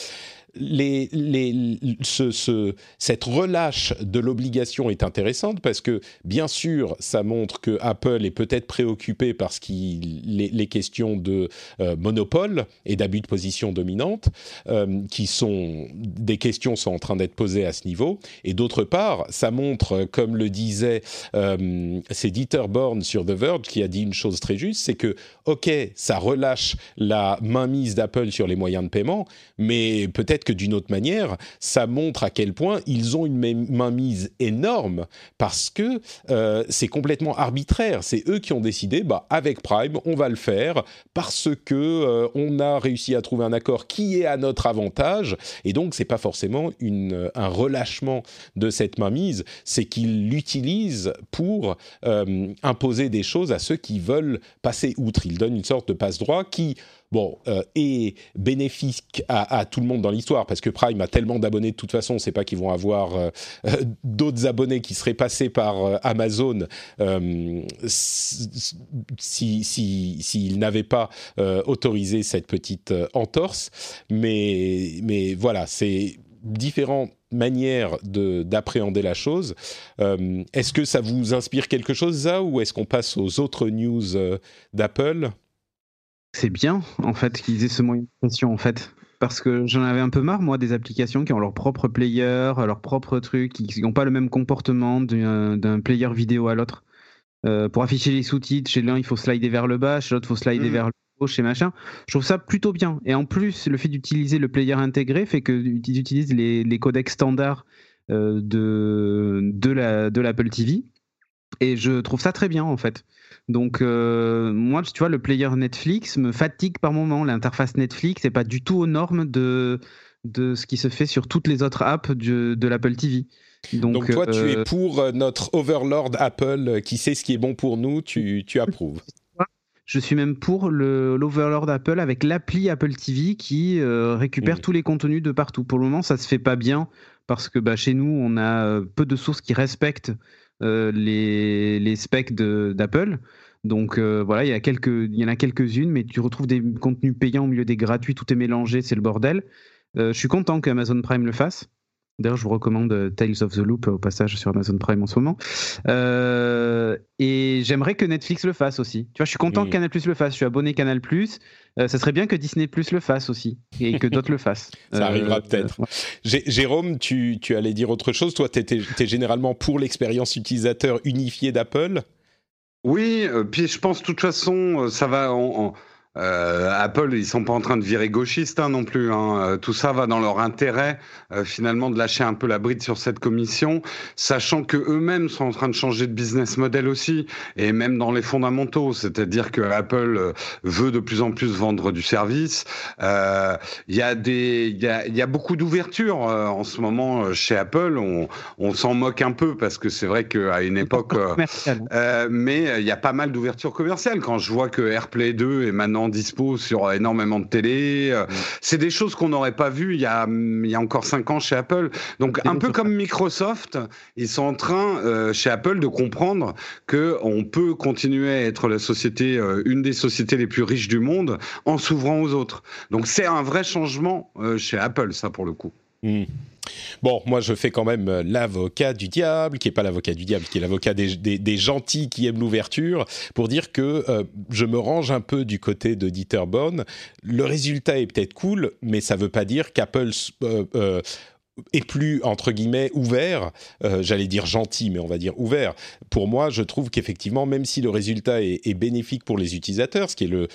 [SPEAKER 1] cette relâche de l'obligation est intéressante parce que, bien sûr, ça montre que Apple est peut-être préoccupé par ce qui, les, questions de euh, monopole et d'abus de position dominante, euh, qui sont des questions sont en train d'être posées à ce niveau. Et d'autre part, ça montre, comme le disait euh, Dieter Born sur The Verge qui a dit une chose très juste, c'est que, ok, ça relâche la mainmise d'Apple sur les moyens de paiement, mais peut-être que d'une autre manière, ça montre à quel point ils ont une mainmise énorme parce que euh, c'est complètement arbitraire. C'est eux qui ont décidé, bah, avec Prime, on va le faire parce que euh, on a réussi à trouver un accord qui est à notre avantage. Et donc, c'est pas forcément une, un relâchement de cette mainmise, c'est qu'ils l'utilisent pour euh, imposer des choses à ceux qui veulent passer outre. Ils donnent une sorte de passe-droit qui bon, euh, est bénéfique à, tout le monde dans l'histoire, parce que Prime a tellement d'abonnés de toute façon, c'est pas qu'ils vont avoir euh, euh, d'autres abonnés qui seraient passés par Amazon s'ils si, si, n'avaient pas autorisé cette petite entorse. Mais, mais voilà, c'est différentes manières d'appréhender la chose. Est-ce que ça vous inspire quelque chose, ça, ou est-ce qu'on passe aux autres news d'Apple?
[SPEAKER 3] C'est bien, en fait, qu'ils aient ce moyen de pression, en fait. Parce que j'en avais un peu marre, moi, des applications qui ont leur propre player, leur propre truc, qui n'ont pas le même comportement d'un player vidéo à l'autre. Euh, pour afficher les sous-titres, chez l'un, il faut slider vers le bas, chez l'autre, il faut slider mmh. vers le chez machin. Je trouve ça plutôt bien. Et en plus, le fait d'utiliser le player intégré fait qu'ils utilisent les, les, codecs standards euh, de, de, la, de l'Apple TV. Et je trouve ça très bien, en fait. Donc, euh, moi, tu vois, le player Netflix me fatigue par moment. L'interface Netflix n'est pas du tout aux normes de, de ce qui se fait sur toutes les autres apps de, de l'Apple TV.
[SPEAKER 1] Donc, Donc toi, euh, tu es pour notre overlord Apple qui sait ce qui est bon pour nous, tu, tu approuves
[SPEAKER 3] je suis même pour l'overlord Apple avec l'appli Apple TV qui euh, récupère mmh. tous les contenus de partout. Pour le moment, ça se fait pas bien parce que bah, chez nous, on a euh, peu de sources qui respectent euh, les, les, specs d'Apple. Donc euh, voilà, il y, a quelques, il y en a quelques-unes, mais tu retrouves des contenus payants au milieu des gratuits, tout est mélangé, c'est le bordel. Euh, je suis content qu'Amazon Prime le fasse. D'ailleurs, je vous recommande euh, Tales of the Loop au passage sur Amazon Prime en ce moment. Euh, et j'aimerais que Netflix le fasse aussi. Tu vois, je suis content mmh. que Canal Plus le fasse. Je suis abonné Canal Plus. Euh, ça serait bien que Disney Plus le fasse aussi et que d'autres le fassent.
[SPEAKER 1] Ça arrivera euh, peut-être. Ouais. Jérôme, tu, tu, allais dire autre chose. Toi, tu es, généralement pour l'expérience utilisateur unifiée d'Apple?
[SPEAKER 2] Oui, puis je pense de toute façon, ça va. En, en euh, Apple, ils sont pas en train de virer gauchiste hein, non plus. Hein. Euh, tout ça va dans leur intérêt, euh, finalement, de lâcher un peu la bride sur cette commission, sachant que eux-mêmes sont en train de changer de business model aussi, et même dans les fondamentaux. C'est-à-dire que Apple veut de plus en plus vendre du service. Il y a des, il y a, y a, beaucoup d'ouverture en ce moment chez Apple. On, on s'en moque un peu parce que c'est vrai qu'à une époque, mais il y a pas mal d'ouverture commerciale. Quand je vois que AirPlay 2 est maintenant dispo sur énormément de télé. Euh. C'est des choses qu'on n'aurait pas vues il y, a, il y a encore cinq ans chez Apple. Donc un peu comme Microsoft, ils sont en train euh, chez Apple de comprendre que on peut continuer à être la société, euh, une des sociétés les plus riches du monde, en s'ouvrant aux autres. Donc c'est un vrai changement chez Apple, ça pour le coup. Mm.
[SPEAKER 1] Bon, moi je fais quand même euh, l'avocat du diable, qui est pas l'avocat du diable, qui est l'avocat des, gentils qui aiment l'ouverture, pour dire que euh, je me range un peu du côté de Dieter Bonn. Le résultat est peut-être cool, mais ça veut pas dire qu'Apple euh, est plus entre guillemets ouvert, j'allais dire gentil, mais on va dire ouvert. Pour moi, je trouve qu'effectivement, même si le résultat est, est, bénéfique pour les utilisateurs, ce qui est le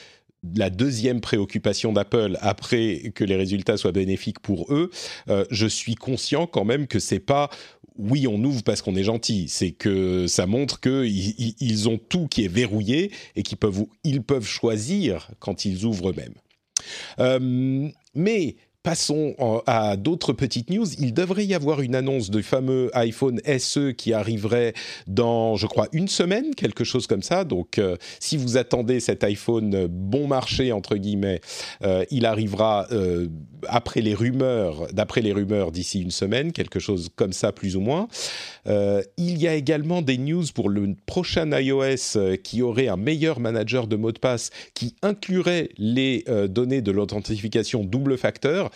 [SPEAKER 1] la deuxième préoccupation d'Apple après que les résultats soient bénéfiques pour eux, euh, je suis conscient quand même que c'est pas oui, on ouvre parce qu'on est gentil. C'est que ça montre qu'ils ils ont tout qui est verrouillé et qu'ils peuvent, ils peuvent choisir quand ils ouvrent eux-mêmes. Euh, mais Passons à d'autres petites news. Il devrait y avoir une annonce du fameux iPhone SE qui arriverait dans, je crois, une semaine, quelque chose comme ça. Donc, euh, si vous attendez cet iPhone bon marché entre guillemets, euh, il arrivera euh, après les rumeurs, d'après les rumeurs d'ici une semaine, quelque chose comme ça plus ou moins. il y a également des news pour le prochain iOS qui aurait un meilleur manager de mots de passe qui inclurait les données de l'authentification double facteur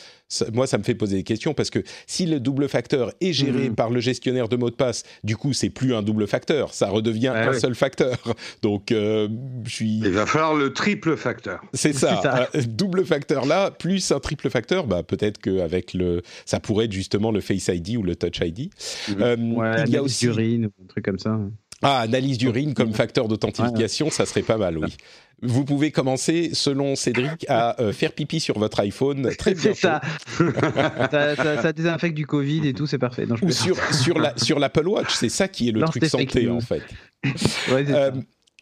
[SPEAKER 1] moi, ça me fait poser des questions parce que si le double facteur est géré mhm. par le gestionnaire de mots de passe, du coup, c'est plus un double facteur, ça redevient un seul facteur. Donc, euh, je suis.
[SPEAKER 2] Il va falloir le triple facteur.
[SPEAKER 1] C'est ça, euh, double facteur là, plus un triple facteur. Bah, peut-être qu'avec le, ça pourrait être justement le Face ID ou le Touch ID.
[SPEAKER 3] Mhm. Euh, il y a aussi urine un truc comme ça.
[SPEAKER 1] Ah, analyse d'urine comme facteur d'authentification, ça serait pas mal, oui. Vous pouvez commencer, selon Cédric, à euh, faire pipi sur votre iPhone très
[SPEAKER 3] C'est ça. ça. désinfecte du Covid et tout, c'est parfait.
[SPEAKER 1] Ou sur, sur, la, sur l'Apple Watch, c'est ça qui est le truc santé, en fait. Ouais, euh,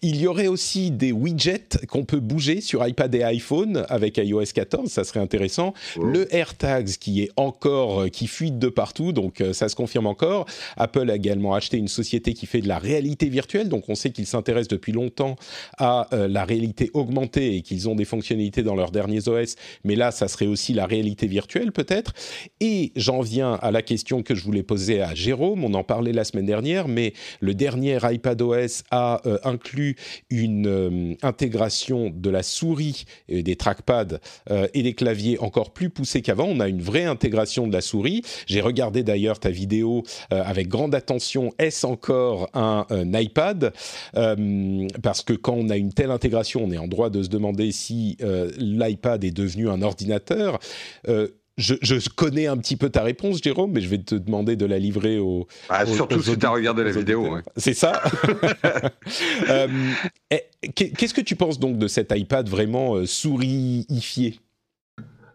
[SPEAKER 1] il y aurait aussi des widgets qu'on peut bouger sur iPad et iPhone avec iOS 14, ça serait intéressant. Le AirTags qui est encore euh, qui fuite de partout, donc euh, ça se confirme encore. Apple a également acheté une société qui fait de la réalité virtuelle, donc on sait qu'ils s'intéressent depuis longtemps à euh, la réalité augmentée et qu'ils ont des fonctionnalités dans leurs derniers OS, mais là ça serait aussi la réalité virtuelle peut-être. Et j'en viens à la question que je voulais poser à Jérôme, on en parlait la semaine dernière, mais le dernier iPadOS a inclus une euh, intégration de la souris, et des trackpads euh, et des claviers encore plus poussée qu'avant. On a une vraie intégration de la souris. J'ai regardé d'ailleurs ta vidéo euh, avec grande attention. Est-ce encore un, iPad? Parce que quand on a une telle intégration, on est en droit de se demander si l'iPad est devenu un ordinateur je, connais un petit peu ta réponse, Jérôme, mais je vais te demander de la livrer au.
[SPEAKER 2] Ah, surtout si tu as regardé la vidéo.
[SPEAKER 1] C'est ça. Euh, qu'est-ce que tu penses donc de cet iPad vraiment euh, souriifié?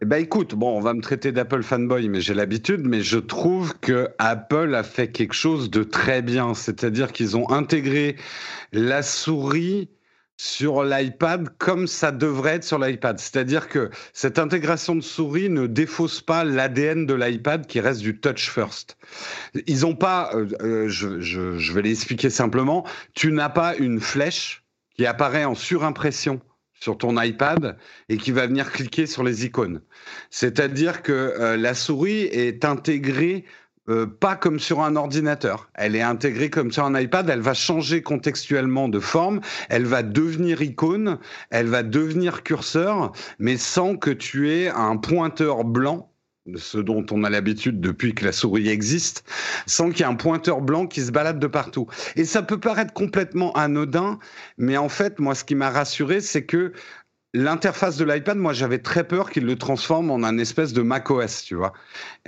[SPEAKER 2] Eh ben écoute, bon, on va me traiter d'Apple fanboy, mais j'ai l'habitude, mais je trouve que Apple a fait quelque chose de très bien, c'est-à-dire qu'ils ont intégré la souris sur l'iPad comme ça devrait être sur l'iPad. C'est-à-dire que cette intégration de souris ne défausse pas l'ADN de l'iPad qui reste du touch first. Ils n'ont pas, euh, euh, je, vais l'expliquer simplement, tu n'as pas une flèche qui apparaît en surimpression sur ton iPad et qui va venir cliquer sur les icônes. C'est-à-dire que euh, la souris est intégrée euh, pas comme sur un ordinateur. Elle est intégrée comme sur un iPad. Elle va changer contextuellement de forme. Elle va devenir icône. Elle va devenir curseur, mais sans que tu aies un pointeur blanc ce dont on a l'habitude depuis que la souris existe, sans qu'il y ait un pointeur blanc qui se balade de partout. Et ça peut paraître complètement anodin, mais en fait, moi, ce qui m'a rassuré, c'est que L'interface de l'iPad, moi, j'avais très peur qu'il le transforme en un espèce de macOS, tu vois.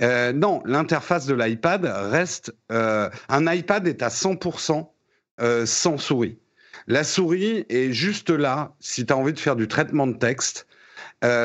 [SPEAKER 2] Euh, non, l'interface de l'iPad reste. Euh, un iPad est à 100% euh, sans souris. La souris est juste là si tu as envie de faire du traitement de texte,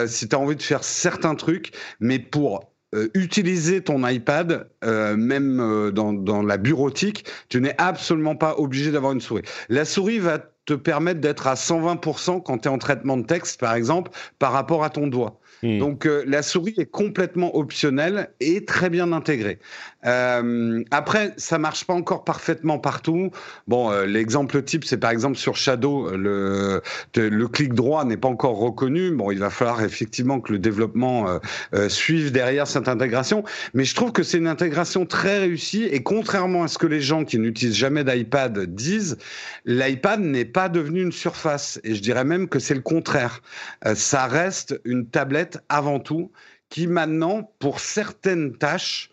[SPEAKER 2] si tu as envie de faire certains trucs, mais pour utiliser ton iPad, même dans, dans, la bureautique, tu n'es absolument pas obligé d'avoir une souris. La souris va te permettre d'être à 120% quand tu es en traitement de texte, par exemple, par rapport à ton doigt. Mmh. Donc euh, la souris est complètement optionnelle et très bien intégrée. Euh, après, ça marche pas encore parfaitement partout. Bon, euh, l'exemple type, c'est par exemple sur Shadow, le, le clic droit n'est pas encore reconnu. Bon, il va falloir effectivement que le développement euh, euh, suive derrière cette intégration. Mais je trouve que c'est une intégration très réussie et contrairement à ce que les gens qui n'utilisent jamais d'iPad disent, l'iPad n'est pas devenu une surface. Et je dirais même que c'est le contraire. ça reste une tablette avant tout qui maintenant, pour certaines tâches,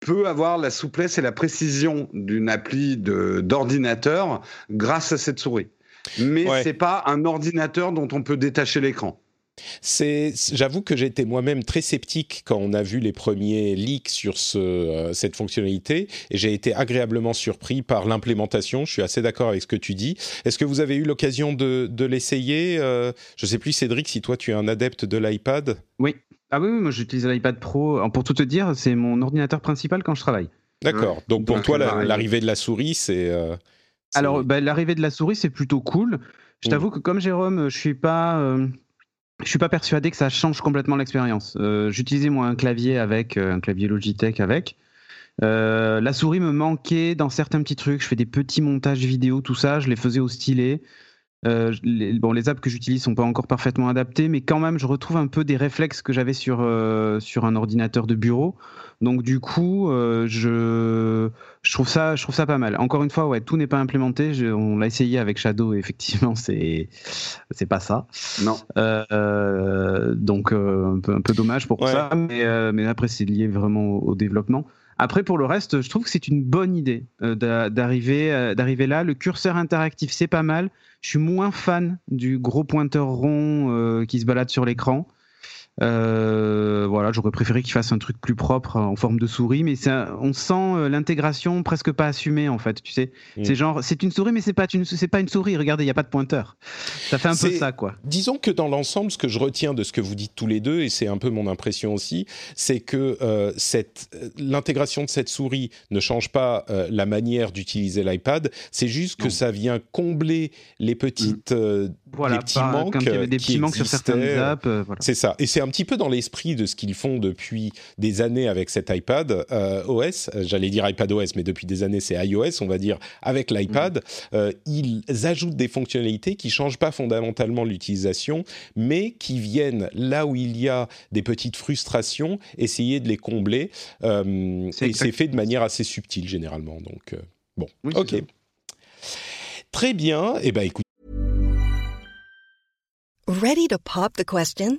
[SPEAKER 2] peut avoir la souplesse et la précision d'une appli d'ordinateur grâce à cette souris. Mais ouais. c'est pas un ordinateur dont on peut détacher l'écran.
[SPEAKER 1] C'est, j'avoue que j'étais moi-même très sceptique quand on a vu les premiers leaks sur ce, euh, cette fonctionnalité, et j'ai été agréablement surpris par l'implémentation. Je suis assez d'accord avec ce que tu dis. Est-ce que vous avez eu l'occasion de, de l'essayer euh, Je ne sais plus, Cédric, si toi tu es un adepte de l'iPad?
[SPEAKER 3] Oui. Ah oui, oui moi j'utilise l'iPad Pro. Pour tout te dire, c'est mon ordinateur principal quand je travaille.
[SPEAKER 1] D'accord. Donc pour Donc, toi, l'arrivée de la souris, c'est. Euh,
[SPEAKER 3] Alors, bah, l'arrivée de la souris, c'est plutôt cool. Je t'avoue mmh. que comme Jérôme, je suis pas. Euh, je suis pas persuadé que ça change complètement l'expérience. Euh, J'utilisais moi un clavier avec un clavier Logitech avec. La souris me manquait dans certains petits trucs. Je fais des petits montages vidéo, tout ça. Je les faisais au stylet. Euh, les, bon, les apps que j'utilise sont pas encore parfaitement adaptées, mais quand même, je retrouve un peu des réflexes que j'avais sur euh, sur un ordinateur de bureau. Donc du coup, euh, je je trouve ça je trouve ça pas mal. Encore une fois, ouais, tout n'est pas implémenté. Je, on l'a essayé avec Shadow, et effectivement, c'est c'est pas ça.
[SPEAKER 2] Non.
[SPEAKER 3] Donc un peu un peu dommage pour ouais. ça, mais mais après c'est lié vraiment au, au développement. Après, pour le reste, je trouve que c'est une bonne idée euh, d'arriver euh, d'arriver là. Le curseur interactif, c'est pas mal. Je suis moins fan du gros pointeur rond euh, qui se balade sur l'écran. Euh, voilà, j'aurais préféré qu'il fasse un truc plus propre en forme de souris, mais ça, on sent l'intégration presque pas assumée en fait. Tu sais, mmh. c'est genre, c'est une souris, mais c'est pas une, c'est pas une souris. Regardez, il y a pas de pointeur. Ça fait un peu ça, quoi.
[SPEAKER 1] Disons que dans l'ensemble, ce que je retiens de ce que vous dites tous les deux, et c'est un peu mon impression aussi, c'est que euh, cette l'intégration de cette souris ne change pas euh, la manière d'utiliser l'iPad. C'est juste que non. ça vient combler les petites, mmh.
[SPEAKER 3] voilà,
[SPEAKER 1] les petits manques,
[SPEAKER 3] quand il y avait des petits manques sur certaines apps. Voilà.
[SPEAKER 1] C'est ça. Et c'est un petit peu dans l'esprit de ce qu'ils font depuis des années avec cet iPad euh, OS. J'allais dire iPad OS, mais depuis des années c'est iOS, on va dire avec l'iPad. Mmh. Euh, ils ajoutent des fonctionnalités qui changent pas fondamentalement l'utilisation, mais qui viennent là où il y a des petites frustrations, essayer de les combler. Euh, et c'est fait de manière assez subtile généralement. Donc euh, bon, oui, ok. Très bien. Eh ben écoute.
[SPEAKER 5] Ready to pop the question?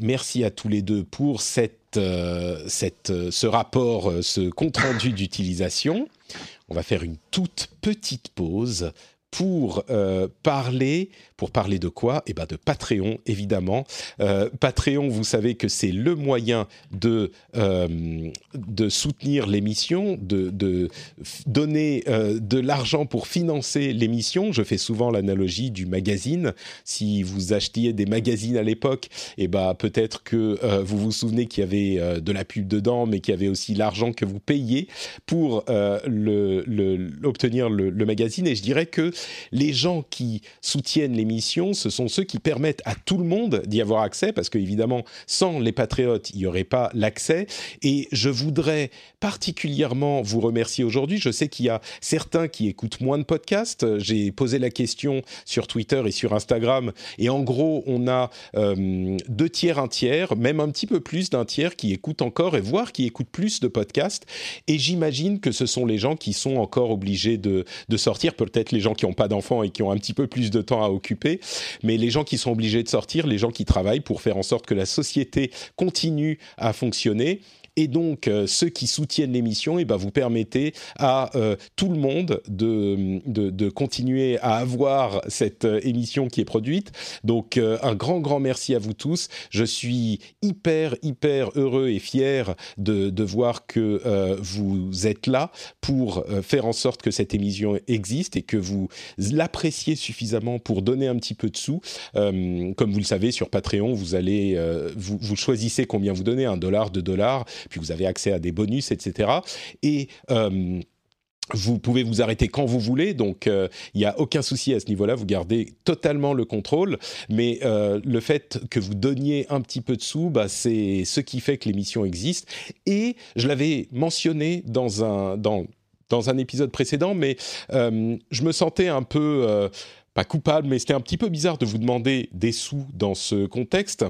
[SPEAKER 1] Merci à tous les deux pour euh, euh, ce rapport, euh, ce compte-rendu d'utilisation. On va faire une toute petite pause pour euh, parler, pour parler de quoi? Eh ben de Patreon, évidemment. Euh, Patreon, vous savez que c'est le moyen de euh, de soutenir l'émission, de, de donner de l'argent pour financer l'émission. Je fais souvent l'analogie du magazine. Si vous achetiez des magazines à l'époque, eh ben peut-être que vous vous souvenez qu'il y avait de la pub dedans, mais qu'il y avait aussi l'argent que vous payiez pour obtenir le, le magazine. Et je dirais que les gens qui soutiennent l'émission, ce sont ceux qui permettent à tout le monde d'y avoir accès, parce qu'évidemment, sans les patriotes, il n'y aurait pas l'accès. Et je voudrais particulièrement vous remercier aujourd'hui. Je sais qu'il y a certains qui écoutent moins de podcasts. J'ai posé la question sur Twitter et sur Instagram, et en gros, on a euh, deux tiers, un tiers, même un petit peu plus d'un tiers qui écoutent encore, et voire qui écoutent plus de podcasts. Et j'imagine que ce sont les gens qui sont encore obligés de, de sortir, peut-être les gens qui n'ont pas d'enfants et qui ont un petit peu plus de temps à occuper, mais les gens qui sont obligés de sortir, les gens qui travaillent pour faire en sorte que la société continue à fonctionner et donc, euh, ceux qui soutiennent l'émission, et eh ben, vous permettez à euh, tout le monde de, de, continuer à avoir cette euh, émission qui est produite. Donc, un grand, grand merci à vous tous. Je suis hyper, hyper heureux et fier de, de voir que vous êtes là pour faire en sorte que cette émission existe et que vous l'appréciez suffisamment pour donner un petit peu de sous. comme vous le savez, sur Patreon, vous allez, vous, vous choisissez combien vous donnez, un dollar, deux dollars puis vous avez accès à des bonus, etc. Et euh, vous pouvez vous arrêter quand vous voulez, donc euh, il n'y a aucun souci à ce niveau-là, vous gardez totalement le contrôle, mais euh, le fait que vous donniez un petit peu de sous, bah, c'est ce qui fait que l'émission existe. Et je l'avais mentionné dans un, dans, dans un épisode précédent, mais je me sentais un peu, pas coupable, mais c'était un petit peu bizarre de vous demander des sous dans ce contexte.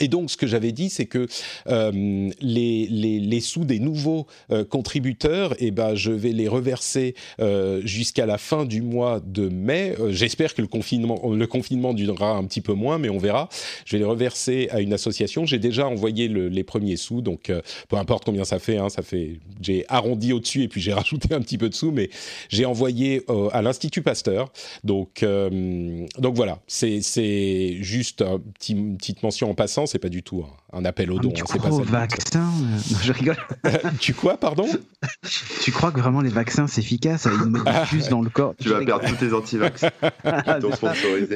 [SPEAKER 1] Et donc, ce que j'avais dit, c'est que euh, les, les, les, sous des nouveaux euh, contributeurs, eh ben, je vais les reverser euh, jusqu'à la fin du mois de mai. Euh, j'espère que le confinement, le confinement durera un petit peu moins, mais on verra. Je vais les reverser à une association. J'ai déjà envoyé le, les premiers sous, donc euh, peu importe combien ça fait. Hein, ça fait, j'ai arrondi au-dessus et puis j'ai rajouté un petit peu de sous, mais j'ai envoyé à l'Institut Pasteur. Donc, donc voilà, c'est juste une petite mention en passant c'est pas du tout un, appel au don.
[SPEAKER 3] Tu
[SPEAKER 1] hein,
[SPEAKER 3] crois au vaccin non, Je rigole.
[SPEAKER 1] tu quoi, pardon?
[SPEAKER 3] Tu crois que vraiment les vaccins c'est efficace Ils me juste dans le corps?
[SPEAKER 4] Tu vas perdre tous tes antivax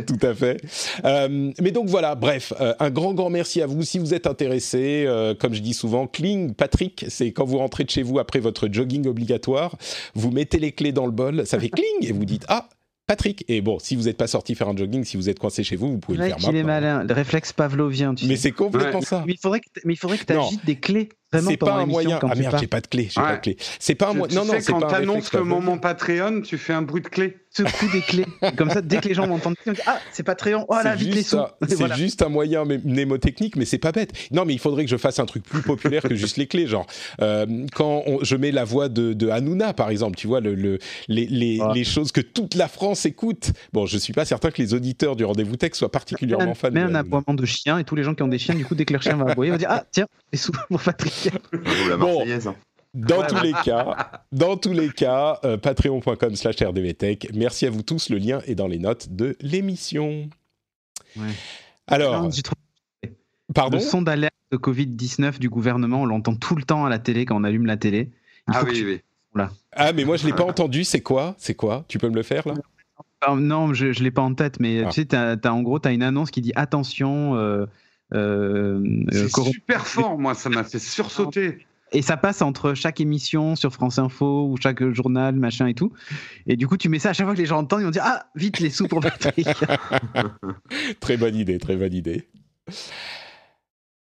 [SPEAKER 1] Tout à fait. Euh, mais donc voilà, bref, euh, un grand, grand merci à vous. Si vous êtes intéressé, euh, comme je dis souvent, Kling, Patrick, c'est quand vous rentrez de chez vous après votre jogging obligatoire, vous mettez les clés dans le bol, ça fait cling et vous dites Ah, Patrick. Et bon, si vous n'êtes pas sorti faire un jogging, si vous êtes coincé chez vous, vous pouvez le faire
[SPEAKER 3] maintenant. Il est malin, le réflexe pavlovien. Tu
[SPEAKER 1] mais c'est complètement ouais. ça.
[SPEAKER 3] Mais il faudrait que, mais il faudrait que tu agites des clés.
[SPEAKER 1] C'est pas un moyen. Ah merde, j'ai pas de clé. J'ai ouais. pas de clé. C'est pas un moyen. Non, non, c'est
[SPEAKER 2] quand t'annonces le moment Patreon, tu fais un bruit de clé.
[SPEAKER 3] Ce coup des clés. Comme ça, dès que les gens m'entendent, ah, c'est Patreon. Oh là, vite les sous.
[SPEAKER 1] C'est voilà. juste un moyen mnémotechnique, mais c'est pas bête. Non, mais il faudrait que je fasse un truc plus populaire que juste les clés. Genre, euh, quand on, je mets la voix de, de Hanouna, par exemple, tu vois, le, le, les, les, ah. les, choses que toute la France écoute. Bon, je suis pas certain que les auditeurs du rendez-vous tech soient particulièrement fans.
[SPEAKER 3] Mais un aboiement de chien et tous les gens qui ont des chiens, du coup, dès que leur chien va aboyer, on va dire, ah, tiens, les sous pour Patrick.
[SPEAKER 1] Bon, dans tous les cas, dans tous les cas, euh, patreon.com slash rdvtech. Merci à vous tous. Le lien est dans les notes de l'émission.
[SPEAKER 3] Ouais.
[SPEAKER 1] Alors, pardon.
[SPEAKER 3] Le son d'alerte de Covid-19 du gouvernement, on l'entend tout le temps à la télé quand on allume la télé.
[SPEAKER 2] Il ah oui, tu... oui.
[SPEAKER 3] Là.
[SPEAKER 1] Ah, mais moi je l'ai pas entendu. C'est quoi? C'est quoi? Tu peux me le faire là?
[SPEAKER 3] Non, je, je l'ai pas en tête, mais ah. tu sais, t'as, t'as, en gros, tu as une annonce qui dit attention. Euh,
[SPEAKER 2] c'est super fort, moi, ça m'a fait sursauter
[SPEAKER 3] et ça passe entre chaque émission sur France Info ou chaque journal, machin et tout. Et du coup, tu mets ça à chaque fois que les gens entendent, ils vont dire Ah, vite les sous pour Patrick.
[SPEAKER 1] très bonne idée, très bonne idée.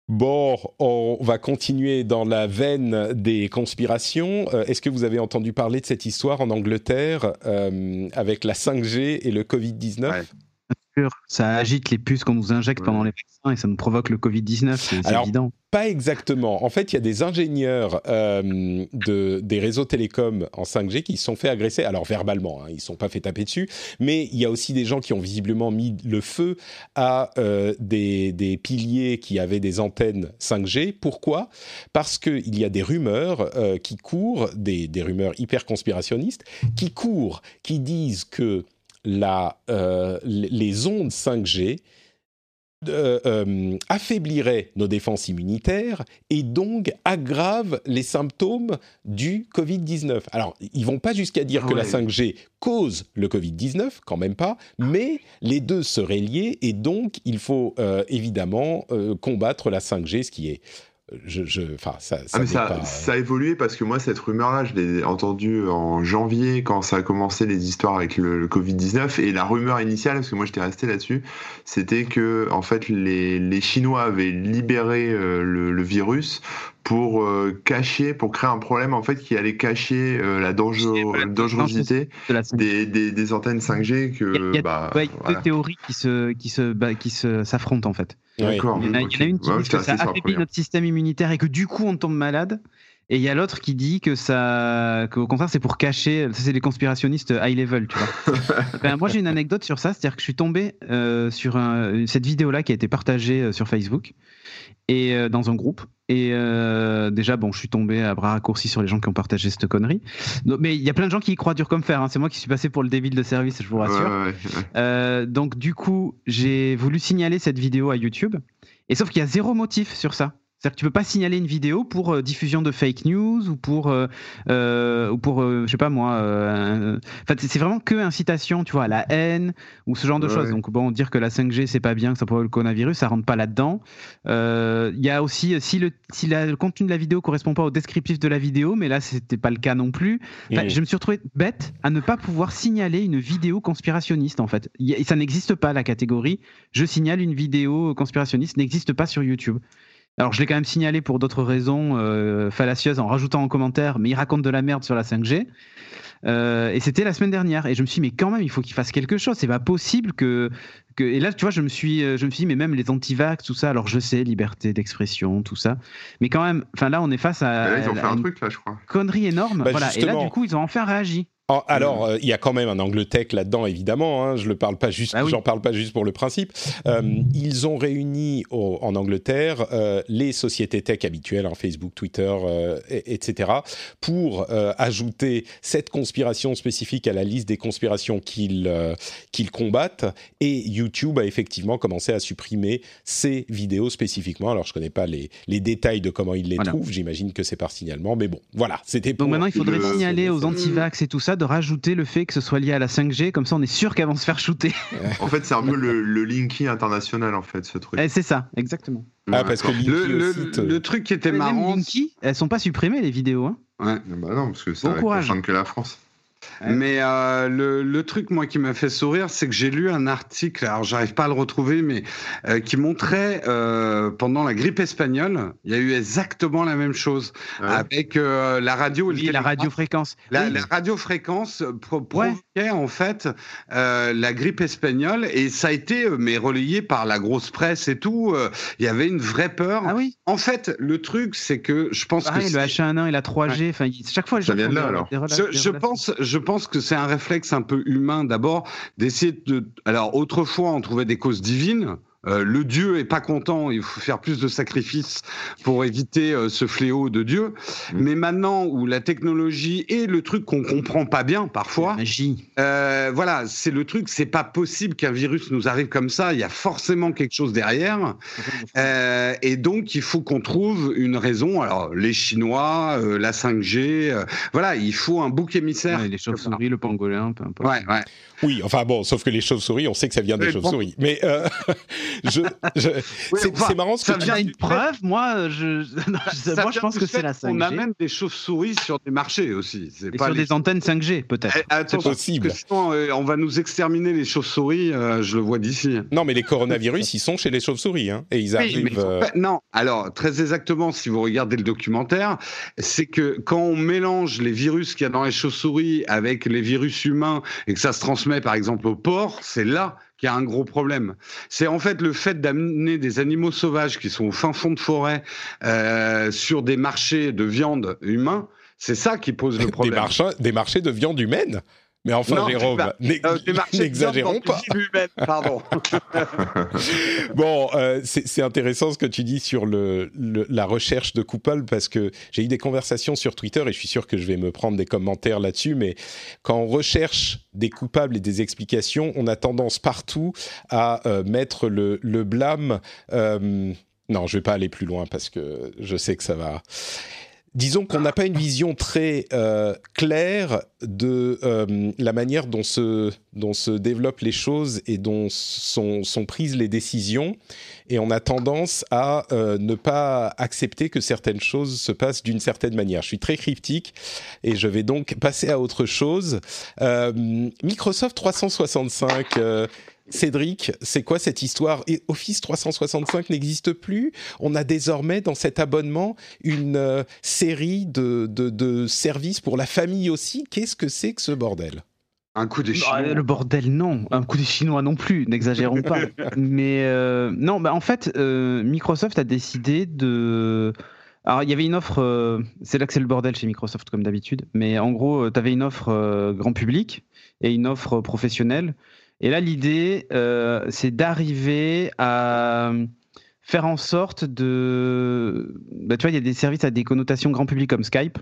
[SPEAKER 1] Bon, on va continuer dans la veine des conspirations. Euh, Est-ce que vous avez entendu parler de cette histoire en Angleterre euh, avec la 5G et le Covid-19
[SPEAKER 3] ouais. Ça agite les puces qu'on nous injecte pendant les vaccins et ça nous provoque le Covid-19, c'est évident.
[SPEAKER 1] Pas exactement. En fait, il y a des ingénieurs euh, de, des réseaux télécoms en 5G qui se sont fait agresser, alors verbalement, hein, ils ne sont pas fait taper dessus, mais il y a aussi des gens qui ont visiblement mis le feu à euh, des, des, piliers qui avaient des antennes 5G. Pourquoi? Parce qu'il y a des rumeurs euh, qui courent, des, des rumeurs hyper conspirationnistes, qui courent, qui disent que la, euh, les ondes 5G euh, euh, affaibliraient nos défenses immunitaires et donc aggravent les symptômes du Covid-19. Alors, ils vont pas jusqu'à dire
[SPEAKER 2] Ah
[SPEAKER 1] que la 5G cause le Covid-19, quand même pas, mais les deux seraient liés et donc il faut euh, évidemment euh, combattre la 5G, ce qui est je, je, ça, ça,
[SPEAKER 4] ah mais ça,
[SPEAKER 1] pas...
[SPEAKER 4] ça, a évolué parce que moi, cette rumeur-là, je l'ai entendue en janvier quand ça a commencé les histoires avec le, le Covid-19. Et la rumeur initiale, parce que moi j'étais resté là-dessus, c'était que en fait les, les Chinois avaient libéré euh, le, le, virus pour euh, cacher, pour créer un problème en fait qui allait cacher euh, la dangerosité de la des, des, des, antennes 5G que
[SPEAKER 3] il y a, il y a
[SPEAKER 4] bah,
[SPEAKER 3] ouais, voilà. deux théories qui se qui se bah, qui se s'affrontent en fait.
[SPEAKER 4] D'accord.
[SPEAKER 3] Il, il, y en a une qui ouais, dit que ça affaiblit notre système immunitaire et que du coup on tombe malade. Et il y a l'autre qui dit que ça, qu'au contraire, c'est pour cacher. Ça, c'est des conspirationnistes high level, tu vois. ben, moi, j'ai une anecdote sur ça, c'est-à-dire que je suis tombé euh, sur un- cette vidéo-là qui a été partagée euh, sur Facebook et euh, dans un groupe. Et euh, déjà, bon, je suis tombé à bras raccourcis sur les gens qui ont partagé cette connerie. Donc, mais il y a plein de gens qui y croient dur comme fer. hein. C'est moi qui suis passé pour le débile de service, je vous
[SPEAKER 4] Ouais,
[SPEAKER 3] rassure.
[SPEAKER 4] ouais, ouais.
[SPEAKER 3] Euh, donc du coup, j'ai voulu signaler cette vidéo à YouTube. Et sauf qu'il y a zéro motif sur ça. C'est-à-dire que tu peux pas signaler une vidéo pour euh, diffusion de fake news ou pour euh, euh, ou pour euh, je sais pas moi. c'est- vraiment que incitation, tu vois, à la haine ou ce genre de
[SPEAKER 4] Ouais.
[SPEAKER 3] choses. Donc bon, dire que la 5G c'est pas bien, que ça provoque le coronavirus, ça rentre pas là-dedans. Il y a aussi si le si la- le contenu de la vidéo correspond pas au descriptif de la vidéo, mais là c'était pas le cas non plus. Enfin. Je me suis retrouvé bête à ne pas pouvoir signaler une vidéo conspirationniste en fait. Il y a- ça n'existe pas la catégorie. Je signale une vidéo conspirationniste n'existe pas sur YouTube. Alors je l'ai quand même signalé pour d'autres raisons euh, fallacieuses en rajoutant en commentaire, mais il raconte de la merde sur la 5G. Euh, et c'était la semaine dernière. Et je me suis dit, mais quand même, il faut qu'il fasse quelque chose. C'est pas possible que, que. Et là, tu vois, je me suis, euh, je me suis dit, mais même les antivax, tout ça. Alors je sais, liberté d'expression, tout ça. Mais quand même, enfin là, on est face à,
[SPEAKER 4] là, ils ont fait un
[SPEAKER 3] une
[SPEAKER 4] truc, là, je crois.
[SPEAKER 3] connerie énorme.
[SPEAKER 1] Bah,
[SPEAKER 3] voilà. Et là, du coup, ils ont enfin réagi.
[SPEAKER 1] En- Alors, euh, il y a quand même un angle tech là-dedans, évidemment. Hein, je le parle pas juste,
[SPEAKER 3] Ah oui.
[SPEAKER 1] j'en parle pas juste pour le principe. Euh, ils ont réuni au- en Angleterre euh, les sociétés tech habituelles, hein, Facebook, Twitter, euh, et- etc., pour euh, ajouter cette conspiration spécifique à la liste des conspirations qu'ils euh, qu'ils combattent. Et YouTube a effectivement commencé à supprimer ces vidéos spécifiquement. Alors, je connais pas les, les détails de comment ils les
[SPEAKER 3] Voilà.
[SPEAKER 1] trouvent. J'imagine que c'est par signalement, mais bon, voilà. C'était pour.
[SPEAKER 3] Donc maintenant, il faudrait
[SPEAKER 4] le-
[SPEAKER 3] signaler aux antivax et tout ça de rajouter le fait que ce soit lié à la 5G. Comme ça, on est sûr qu'elles vont se faire shooter.
[SPEAKER 4] En fait, c'est un peu le, le Linky international, en fait, ce truc.
[SPEAKER 3] Eh, c'est ça, exactement.
[SPEAKER 1] Ah, parce que Linky
[SPEAKER 2] Le, le-
[SPEAKER 1] aussi te-
[SPEAKER 2] le truc qui était marrant,
[SPEAKER 3] Linky, elles sont pas supprimées les vidéos. Hein.
[SPEAKER 2] ouais.
[SPEAKER 4] Bah non, parce que ça
[SPEAKER 3] Bon courage.
[SPEAKER 4] que la France.
[SPEAKER 3] Ouais.
[SPEAKER 2] Mais euh, le, le truc, moi, qui m'a fait sourire, c'est que j'ai lu un article, alors j'arrive pas à le retrouver, mais euh, qui montrait euh, pendant la grippe espagnole, il y a eu exactement la même chose
[SPEAKER 4] Ouais.
[SPEAKER 2] avec euh, la radio
[SPEAKER 3] Oui, la radiofréquence.
[SPEAKER 2] La,
[SPEAKER 3] Oui.
[SPEAKER 2] la radiofréquence pro- provoquait en fait euh, la grippe espagnole et ça a été mais relayé par la grosse presse et tout. euh, Il y avait une vraie peur.
[SPEAKER 3] Ah oui,
[SPEAKER 2] En fait, le truc, c'est que je pense
[SPEAKER 3] pareil,
[SPEAKER 2] que
[SPEAKER 3] le
[SPEAKER 2] c'est-
[SPEAKER 3] H1N1 et la 3G, enfin, il- chaque fois, les
[SPEAKER 4] Ça
[SPEAKER 3] gens
[SPEAKER 4] vient de là, alors.
[SPEAKER 3] des
[SPEAKER 2] Je,
[SPEAKER 3] des
[SPEAKER 2] je
[SPEAKER 3] relations.
[SPEAKER 2] pense, je pense que c'est un réflexe un peu humain d'abord d'essayer de. Alors autrefois, on trouvait des causes divines. Euh, le Dieu est pas content, il faut faire plus de sacrifices pour éviter euh, ce fléau de Dieu.
[SPEAKER 4] Mm.
[SPEAKER 2] Mais maintenant, où la technologie est le truc qu'on comprend pas bien parfois,
[SPEAKER 3] Magie.
[SPEAKER 2] euh, voilà, c'est le truc, c'est pas possible qu'un virus nous arrive comme ça. Il y a forcément quelque chose derrière. Euh, et donc, il faut qu'on trouve une raison. Alors, les Chinois, euh, la 5G, euh, voilà, il faut un bouc émissaire.
[SPEAKER 3] Ouais, les chauves-souris, le pangolin, peu importe.
[SPEAKER 2] Ouais, ouais.
[SPEAKER 1] Oui, enfin bon, sauf que les chauves-souris, on sait que ça vient des chauves-souris. Mais je, c'est
[SPEAKER 2] enfin,
[SPEAKER 1] c'est marrant ce
[SPEAKER 2] ça
[SPEAKER 1] que tu
[SPEAKER 2] vient du
[SPEAKER 3] une preuve, moi, je, non, je-
[SPEAKER 2] Ça
[SPEAKER 3] moi, je pense que c'est la
[SPEAKER 2] qu'on
[SPEAKER 3] 5G.
[SPEAKER 2] amène des chauves-souris sur des marchés aussi. C'est
[SPEAKER 3] Et
[SPEAKER 2] pas
[SPEAKER 3] sur
[SPEAKER 2] les-
[SPEAKER 3] des antennes 5G, peut-être.
[SPEAKER 2] Eh, attention,
[SPEAKER 1] possible.
[SPEAKER 2] sinon, euh, on va nous exterminer les chauves-souris. euh, je le vois d'ici.
[SPEAKER 1] Non, mais les coronavirus, ils sont chez les chauves-souris, hein, et ils
[SPEAKER 2] Oui,
[SPEAKER 1] arrivent. euh,
[SPEAKER 2] non, alors très exactement, si vous regardez le documentaire, c'est que quand on mélange les virus qu'il y a dans les chauves-souris avec les virus humains et que ça se transmet par exemple au porc, c'est là qu'il y a un gros problème. C'est en fait le fait d'amener des animaux sauvages qui sont au fin fond de forêt euh, sur des marchés de viande humains, c'est ça qui pose le
[SPEAKER 1] des,
[SPEAKER 2] problème.
[SPEAKER 1] marchés, des marchés de viande humaine. Mais enfin,
[SPEAKER 2] Non,
[SPEAKER 1] Jérôme,
[SPEAKER 2] Euh,
[SPEAKER 1] n'exagérons pas.
[SPEAKER 2] pardon.
[SPEAKER 1] Bon, euh, c'est c'est intéressant ce que tu dis sur le, le- la recherche de coupables parce que j'ai eu des conversations sur Twitter et je suis sûr que je vais me prendre des commentaires là-dessus. Mais quand on recherche des coupables et des explications, on a tendance partout à euh, mettre le, le blâme. euh, non, je vais pas aller plus loin parce que je sais que ça va. Disons qu'on n'a pas une vision très euh, claire de euh, la manière dont se, dont se développent les choses et dont sont, sont prises les décisions. Et on a tendance à euh, ne pas accepter que certaines choses se passent d'une certaine manière. Je suis très cryptique et je vais donc passer à autre chose. Euh, Microsoft 365. Cédric, c'est quoi cette histoire? Et Office 365 n'existe plus? On a désormais dans cet abonnement une euh, série de, de, de services pour la famille aussi? Qu'est-ce que c'est que ce bordel?
[SPEAKER 2] Un coup des
[SPEAKER 3] Non,
[SPEAKER 2] Chinois.
[SPEAKER 3] le bordel, non. Un coup des Chinois non plus, n'exagérons pas. Mais euh, non, bah, en fait, euh, Microsoft a décidé de. Alors, il y avait une offre, euh, c'est là que c'est le bordel chez Microsoft, comme d'habitude, mais en gros, tu avais une offre euh, grand public et une offre professionnelle. Et là, l'idée, euh, c'est d'arriver à faire en sorte de. Bah, tu vois, il y a des services à des connotations grand public comme Skype.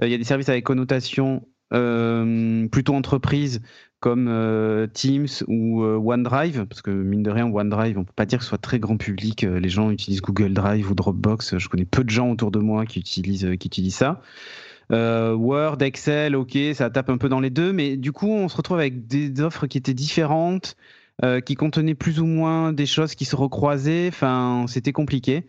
[SPEAKER 3] Euh, Il y a des services avec connotation euh, plutôt entreprise comme euh, Teams ou euh, OneDrive, parce que mine de rien, OneDrive, on peut pas dire que ce soit très grand public. Euh, Les gens utilisent Google Drive ou Dropbox. Je connais peu de gens autour de moi qui utilisent, euh, qui utilisent ça. Euh, Word, Excel, ok, ça tape un peu dans les deux, mais du coup, on se retrouve avec des offres qui étaient différentes, euh, qui contenaient plus ou moins des choses qui se recroisaient. Enfin, c'était compliqué.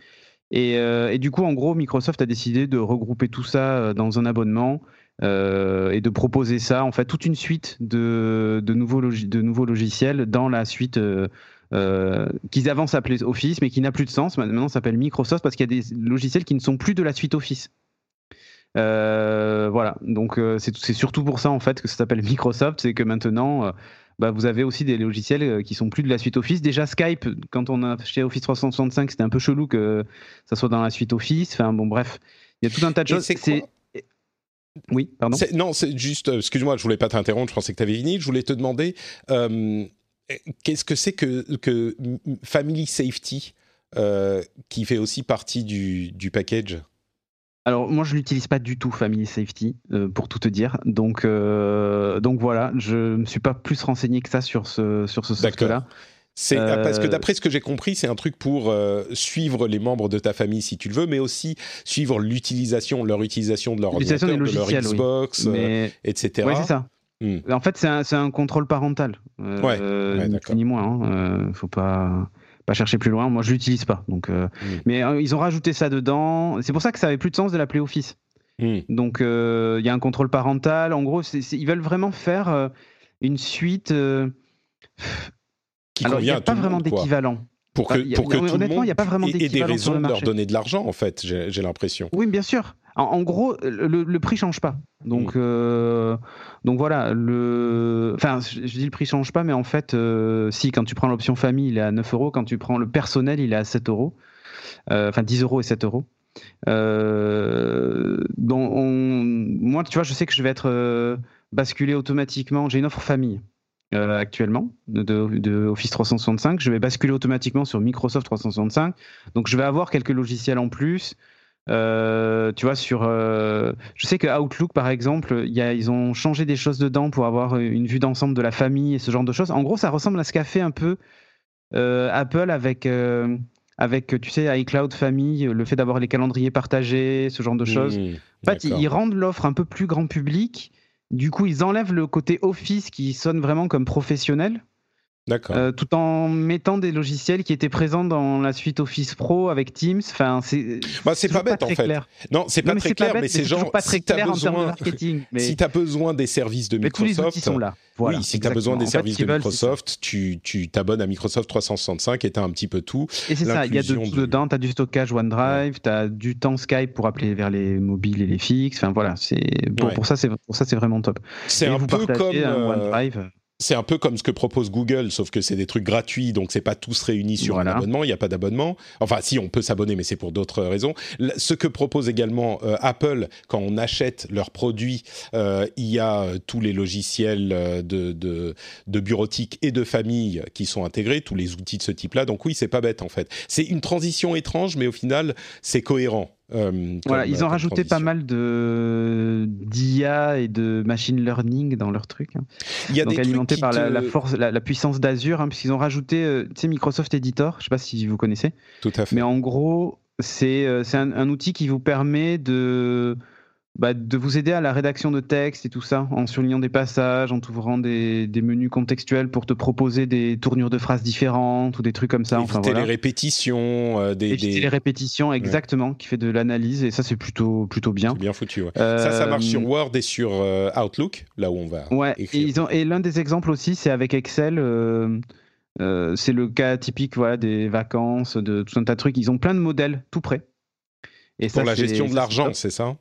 [SPEAKER 3] Et, euh, du coup, en gros, Microsoft a décidé de regrouper tout ça dans un abonnement et de proposer ça, en fait, toute une suite de, nouveaux, logiciels dans la suite qu'ils avant s'appelaient Office, mais qui n'a plus de sens. Maintenant, s'appelle Microsoft parce qu'il y a des logiciels qui ne sont plus de la suite Office. Euh, voilà, donc euh, c'est surtout pour ça en fait que ça s'appelle Microsoft, c'est que maintenant euh, bah, vous avez aussi des logiciels qui sont plus de la suite Office. Déjà Skype, quand on a acheté Office 365, c'était un peu chelou que ça soit dans la suite Office. Enfin bon, bref, il y a tout un tas de
[SPEAKER 1] Et
[SPEAKER 3] choses.
[SPEAKER 1] c'est
[SPEAKER 3] Oui, pardon.
[SPEAKER 1] Non, c'est juste, excuse-moi, je voulais pas t'interrompre, je pensais que tu avais fini. Je voulais te demander, euh, qu'est-ce que c'est que, que Family Safety, euh, qui fait aussi partie du, du package?
[SPEAKER 3] Alors moi je l'utilise pas du tout Family Safety euh, pour tout te dire. Donc euh, donc voilà, je me suis pas plus renseigné que ça sur ce sur ce là.
[SPEAKER 1] C'est
[SPEAKER 3] Euh,
[SPEAKER 1] parce que d'après ce que j'ai compris, c'est un truc pour euh, suivre les membres de ta famille si tu le veux, mais aussi suivre l'utilisation, leur utilisation de leur
[SPEAKER 3] L'utilisation
[SPEAKER 1] ordinateur,
[SPEAKER 3] des
[SPEAKER 1] de leur
[SPEAKER 3] oui.
[SPEAKER 1] Xbox, euh, etc.
[SPEAKER 3] ouais c'est ça.
[SPEAKER 1] Hmm.
[SPEAKER 3] En fait c'est un, un contrôle parental. Euh,
[SPEAKER 1] Ouais, ouais,
[SPEAKER 3] ni
[SPEAKER 1] d'accord.
[SPEAKER 3] plus ni moins. hein. Euh, faut pas pas chercher plus loin. Moi je l'utilise pas. Donc euh,
[SPEAKER 1] Hmm.
[SPEAKER 3] mais euh, ils ont rajouté ça dedans. C'est pour ça que ça avait plus de sens de l'appeler Office.
[SPEAKER 1] Hmm.
[SPEAKER 3] Donc euh, il y a un contrôle parental. En gros ils veulent vraiment faire une suite.
[SPEAKER 1] Qui
[SPEAKER 3] Alors il n'y a pas vraiment d'équivalent.
[SPEAKER 1] Pour que,
[SPEAKER 3] a-
[SPEAKER 1] pour que tout le monde
[SPEAKER 3] il y a pas vraiment
[SPEAKER 1] ait des raisons de leur donner de l'argent, en fait, j'ai l'impression.
[SPEAKER 3] Oui, bien sûr. En, en gros, le, le prix change pas. Donc,
[SPEAKER 1] Mm.
[SPEAKER 3] euh, donc voilà. Le, enfin, je, je dis le prix change pas, mais en fait, euh, si quand tu prends l'option famille, il est à 9 euros. Quand tu prends le personnel, il est à 7 euros. Euh, Enfin, 10 euros et 7 euros. Donc on- moi, tu vois, je sais que je vais être basculé automatiquement. J'ai une offre famille. euh, actuellement de, de Office 365, je vais basculer automatiquement sur Microsoft 365. Donc je vais avoir quelques logiciels en plus. Euh, tu vois, sur. euh, je sais que Outlook, par exemple, il y a, ils ont changé des choses dedans pour avoir une vue d'ensemble de la famille et ce genre de choses. En gros, ça ressemble à ce qu'a fait un peu euh, Apple avec, avec, tu sais, iCloud Famille, le fait d'avoir les calendriers partagés, ce genre de choses.
[SPEAKER 1] Hmm,
[SPEAKER 3] En fait, ils rendent l'offre un peu plus grand public. Du coup, ils enlèvent le côté Office qui sonne vraiment comme professionnel. Euh, tout en mettant des logiciels qui étaient présents dans la suite Office Pro avec Teams. Enfin, c'est
[SPEAKER 1] Bah, c'est pas bête, en
[SPEAKER 3] très
[SPEAKER 1] fait.
[SPEAKER 3] clair.
[SPEAKER 1] Non, c'est pas très clair, mais c'est genre,
[SPEAKER 3] pas très
[SPEAKER 1] si t'as
[SPEAKER 3] clair en termes de
[SPEAKER 1] besoin,
[SPEAKER 3] marketing. Mais,
[SPEAKER 1] si t'as besoin des services de
[SPEAKER 3] mais tous les
[SPEAKER 1] Microsoft,
[SPEAKER 3] outils sont là. Voilà,
[SPEAKER 1] oui, si tu as besoin des
[SPEAKER 3] En
[SPEAKER 1] services de. Microsoft, tu tu t'abonnes à Microsoft 365 et t'as un petit peu tout.
[SPEAKER 3] Et c'est ça, il y a de tout
[SPEAKER 1] du-
[SPEAKER 3] dedans. Tu as du stockage OneDrive, tu as du temps Skype pour appeler vers les mobiles et les fixes. Enfin voilà, c'est pour,
[SPEAKER 1] Ouais.
[SPEAKER 3] pour ça, c'est vraiment top.
[SPEAKER 1] C'est un peu comme euh,
[SPEAKER 3] OneDrive.
[SPEAKER 1] C'est un peu comme ce que propose Google, sauf que c'est des trucs gratuits, donc c'est pas tous réunis sur
[SPEAKER 3] Voilà.
[SPEAKER 1] un abonnement. Il n'y a pas d'abonnement. Enfin, si on peut s'abonner, mais c'est pour d'autres raisons. L- Ce que propose également euh, Apple quand on achète leurs produits, euh, il y a euh, tous les logiciels euh, de, de, de bureautique et de famille qui sont intégrés, tous les outils de ce type-là. Donc oui, c'est pas bête en fait. C'est une transition étrange, mais au final, c'est cohérent. Euh,
[SPEAKER 3] Voilà,
[SPEAKER 1] comme,
[SPEAKER 3] ils
[SPEAKER 1] euh,
[SPEAKER 3] ont rajouté pas mal de d'IA et de machine learning dans leur truc. hein.
[SPEAKER 1] Il y a
[SPEAKER 3] Donc
[SPEAKER 1] des
[SPEAKER 3] alimenté par la,
[SPEAKER 1] te-
[SPEAKER 3] la force, la, la puissance d'Azure, hein, puisqu'ils ont rajouté, euh, tu sais, Microsoft Editor. Je sais pas si vous connaissez.
[SPEAKER 1] Tout à fait.
[SPEAKER 3] Mais en gros, c'est c'est un, un outil qui vous permet de, bah, de vous aider à la rédaction de texte et tout ça, en surlignant des passages, en t'ouvrant des, des menus contextuels pour te proposer des tournures de phrases différentes ou des trucs comme ça.
[SPEAKER 1] Éviter
[SPEAKER 3] Enfin, voilà.
[SPEAKER 1] les répétitions, euh, des,
[SPEAKER 3] Éviter
[SPEAKER 1] des-
[SPEAKER 3] les répétitions, exactement, qui fait de l'analyse et ça c'est plutôt plutôt bien.
[SPEAKER 1] C'est bien foutu. ouais. Ça, ça marche
[SPEAKER 3] Euh,
[SPEAKER 1] sur Word et sur euh, Outlook, là où on va
[SPEAKER 3] Ouais, et, ils ont, et l'un des exemples aussi, c'est avec Excel. euh, euh, c'est le cas typique voilà, des vacances, de tout un tas de trucs. Ils ont plein de modèles tout prêts. Et
[SPEAKER 1] Pour
[SPEAKER 3] ça,
[SPEAKER 1] la gestion de l'argent, c'est ça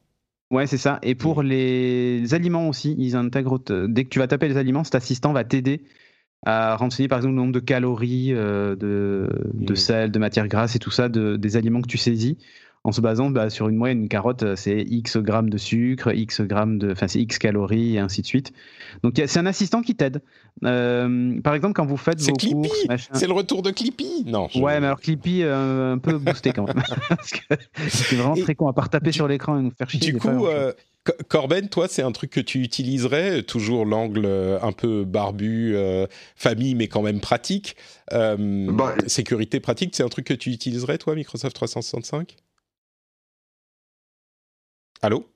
[SPEAKER 3] Ouais, c'est ça. Et pour les aliments aussi, ils intègrent. t- Dès que tu vas taper les aliments, cet assistant va t'aider à renseigner par exemple le nombre de calories, euh, de, de
[SPEAKER 1] Mm.
[SPEAKER 3] sel, de matières grasses et tout ça, de, des aliments que tu saisis, en se basant bah, sur une moyenne. Une carotte, euh, c'est X grammes de sucre, X grammes de, enfin c'est X calories et ainsi de suite. Donc c'est un assistant qui t'aide. Euh, par exemple, quand vous faites vos
[SPEAKER 1] Clippy
[SPEAKER 3] courses, machin-
[SPEAKER 1] C'est le retour de Clippy Non. je-
[SPEAKER 3] Ouais, mais alors Clippy, euh, un peu boosté quand même. Parce que c'est vraiment
[SPEAKER 1] Et
[SPEAKER 3] très con, à part taper sur l'écran et nous faire chier.
[SPEAKER 1] Du coup, euh, Corben, toi, c'est un truc que tu utiliserais, toujours l'angle un peu barbu, euh, famille, mais quand même pratique. Euh,
[SPEAKER 4] Bah,
[SPEAKER 1] sécurité pratique, c'est un truc que tu utiliserais, toi, Microsoft 365 Allô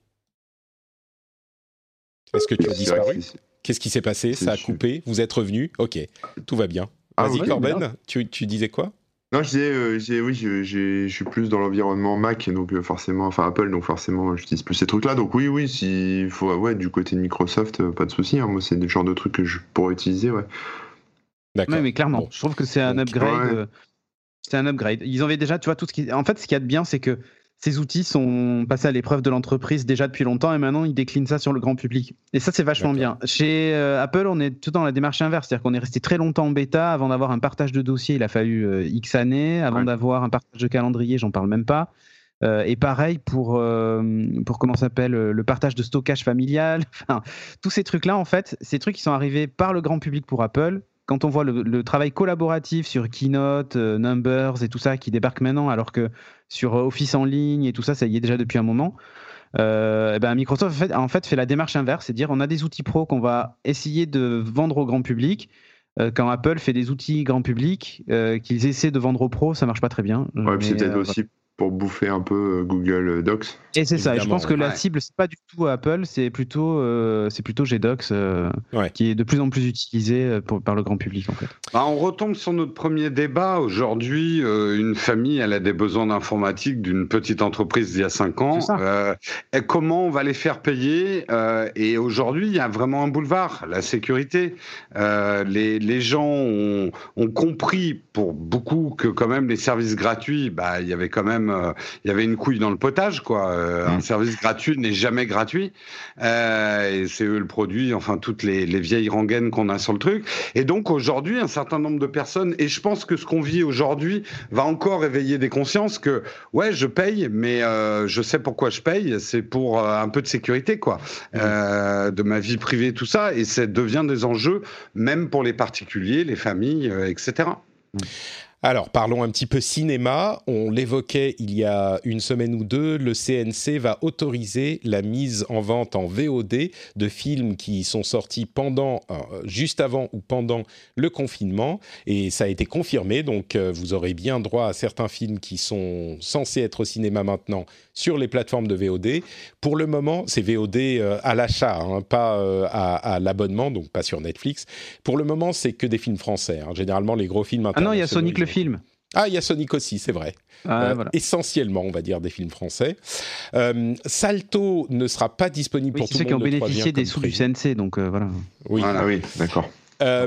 [SPEAKER 1] Est-ce que tu as disparu Qu'est-ce qui s'est passé Ça a coupé Vous êtes revenu Ok, tout va bien.
[SPEAKER 4] Ah
[SPEAKER 1] Vas-y,
[SPEAKER 4] oui,
[SPEAKER 1] Corben,
[SPEAKER 3] grave.
[SPEAKER 1] tu, tu disais quoi
[SPEAKER 4] Non, je disais, euh, je disais, oui, je, j'ai- je suis plus dans l'environnement Mac, donc euh, forcément, enfin Apple, donc forcément, j'utilise plus ces trucs-là. Donc oui, oui, s'il faut, ouais, du côté de Microsoft, euh, pas de souci. hein. moi, c'est le genre de trucs que je pourrais utiliser, ouais.
[SPEAKER 1] D'accord.
[SPEAKER 3] Ouais, mais clairement,
[SPEAKER 1] Bon.
[SPEAKER 3] je trouve que c'est un
[SPEAKER 1] Donc,
[SPEAKER 3] upgrade.
[SPEAKER 4] ouais.
[SPEAKER 3] euh, C'est un upgrade. Ils avaient déjà, tu vois, tout ce qui. En fait, ce qu'il y a de bien, c'est que ces outils sont passés à l'épreuve de l'entreprise déjà depuis longtemps et maintenant ils déclinent ça sur le grand public. Et ça, c'est vachement bien. Chez euh, Apple, on est tout dans la démarche inverse, c'est-à-dire qu'on est resté très longtemps en bêta avant d'avoir un partage de dossier. Il a fallu euh, X années avant
[SPEAKER 4] Ouais.
[SPEAKER 3] d'avoir un partage de calendrier. J'en parle même pas. Euh, et pareil pour pour comment s'appelle le partage de stockage familial. Enfin, tous ces trucs-là, en fait, ces trucs qui sont arrivés par le grand public pour Apple. Quand on voit le, le travail collaboratif sur Keynote, euh, Numbers et tout ça qui débarque maintenant, alors que sur euh, Office en ligne et tout ça, ça y est déjà depuis un moment. Euh, eh ben Microsoft en fait, en fait fait la démarche inverse, c'est dire on a des outils pro qu'on va essayer de vendre au grand public. Euh, quand Apple fait des outils grand public qu'ils essaient de vendre aux pros, ça marche pas très bien.
[SPEAKER 4] Ouais, c'est peut-être aussi pour bouffer un peu euh, Google Docs.
[SPEAKER 3] et c'est ça. Et je pense que la cible, c'est pas du tout Apple, c'est plutôt, euh, c'est plutôt GDocs euh,
[SPEAKER 1] Ouais.
[SPEAKER 3] qui est de plus en plus utilisé euh, pour- par le grand public en fait.
[SPEAKER 2] Bah, on retombe sur notre premier débat. Aujourd'hui, euh, une famille, elle a des besoins d'informatique d'une petite entreprise d'il y a cinq ans.
[SPEAKER 3] C'est ça.
[SPEAKER 2] Euh, et comment on va les faire payer Euh, Et aujourd'hui, il y a vraiment un boulevard, la sécurité. Euh, les, les gens ont, ont compris pour beaucoup que quand même les services gratuits, bah, il y avait quand même, euh, il y avait une couille dans le potage, quoi. Euh, Un service gratuit n'est jamais gratuit. Euh, et c'est eux le produit, enfin toutes les, les vieilles rengaines qu'on a sur le truc. Et donc aujourd'hui, un certain nombre de personnes, et je pense que ce qu'on vit aujourd'hui va encore éveiller des consciences que, ouais, je paye, mais je sais pourquoi je paye, c'est pour un peu de sécurité, quoi, euh, de ma vie privée, tout ça, et ça devient des enjeux, même pour les particuliers, les familles, etc.
[SPEAKER 1] Alors, parlons un petit peu cinéma. On l'évoquait il y a une semaine ou deux. Le CNC va autoriser la mise en vente en VOD de films qui sont sortis pendant, euh, juste avant ou pendant le confinement. Et ça a été confirmé. Donc, euh, vous aurez bien droit à certains films qui sont censés être au cinéma maintenant sur les plateformes de VOD. Pour le moment, c'est VOD euh, à l'achat, hein, pas à, à l'abonnement, donc pas sur Netflix. Pour le moment, c'est que des films français. hein. Généralement, les gros films
[SPEAKER 3] Ah non, il y a Sonic le
[SPEAKER 1] ont- ah, il y a Sonic aussi, c'est vrai.
[SPEAKER 3] Ah,
[SPEAKER 1] Euh,
[SPEAKER 3] voilà.
[SPEAKER 1] Essentiellement, on va dire, des films français. Euh, Salto ne sera pas disponible
[SPEAKER 3] Oui,
[SPEAKER 1] pour
[SPEAKER 3] c'est
[SPEAKER 1] tout
[SPEAKER 3] ceux
[SPEAKER 1] le
[SPEAKER 3] qui ont
[SPEAKER 1] monde le 3
[SPEAKER 3] bénéficié
[SPEAKER 1] juin,
[SPEAKER 3] des sous du. CNC, donc euh, voilà.
[SPEAKER 1] Oui.
[SPEAKER 2] Voilà.
[SPEAKER 4] Ah oui, d'accord.
[SPEAKER 1] Euh.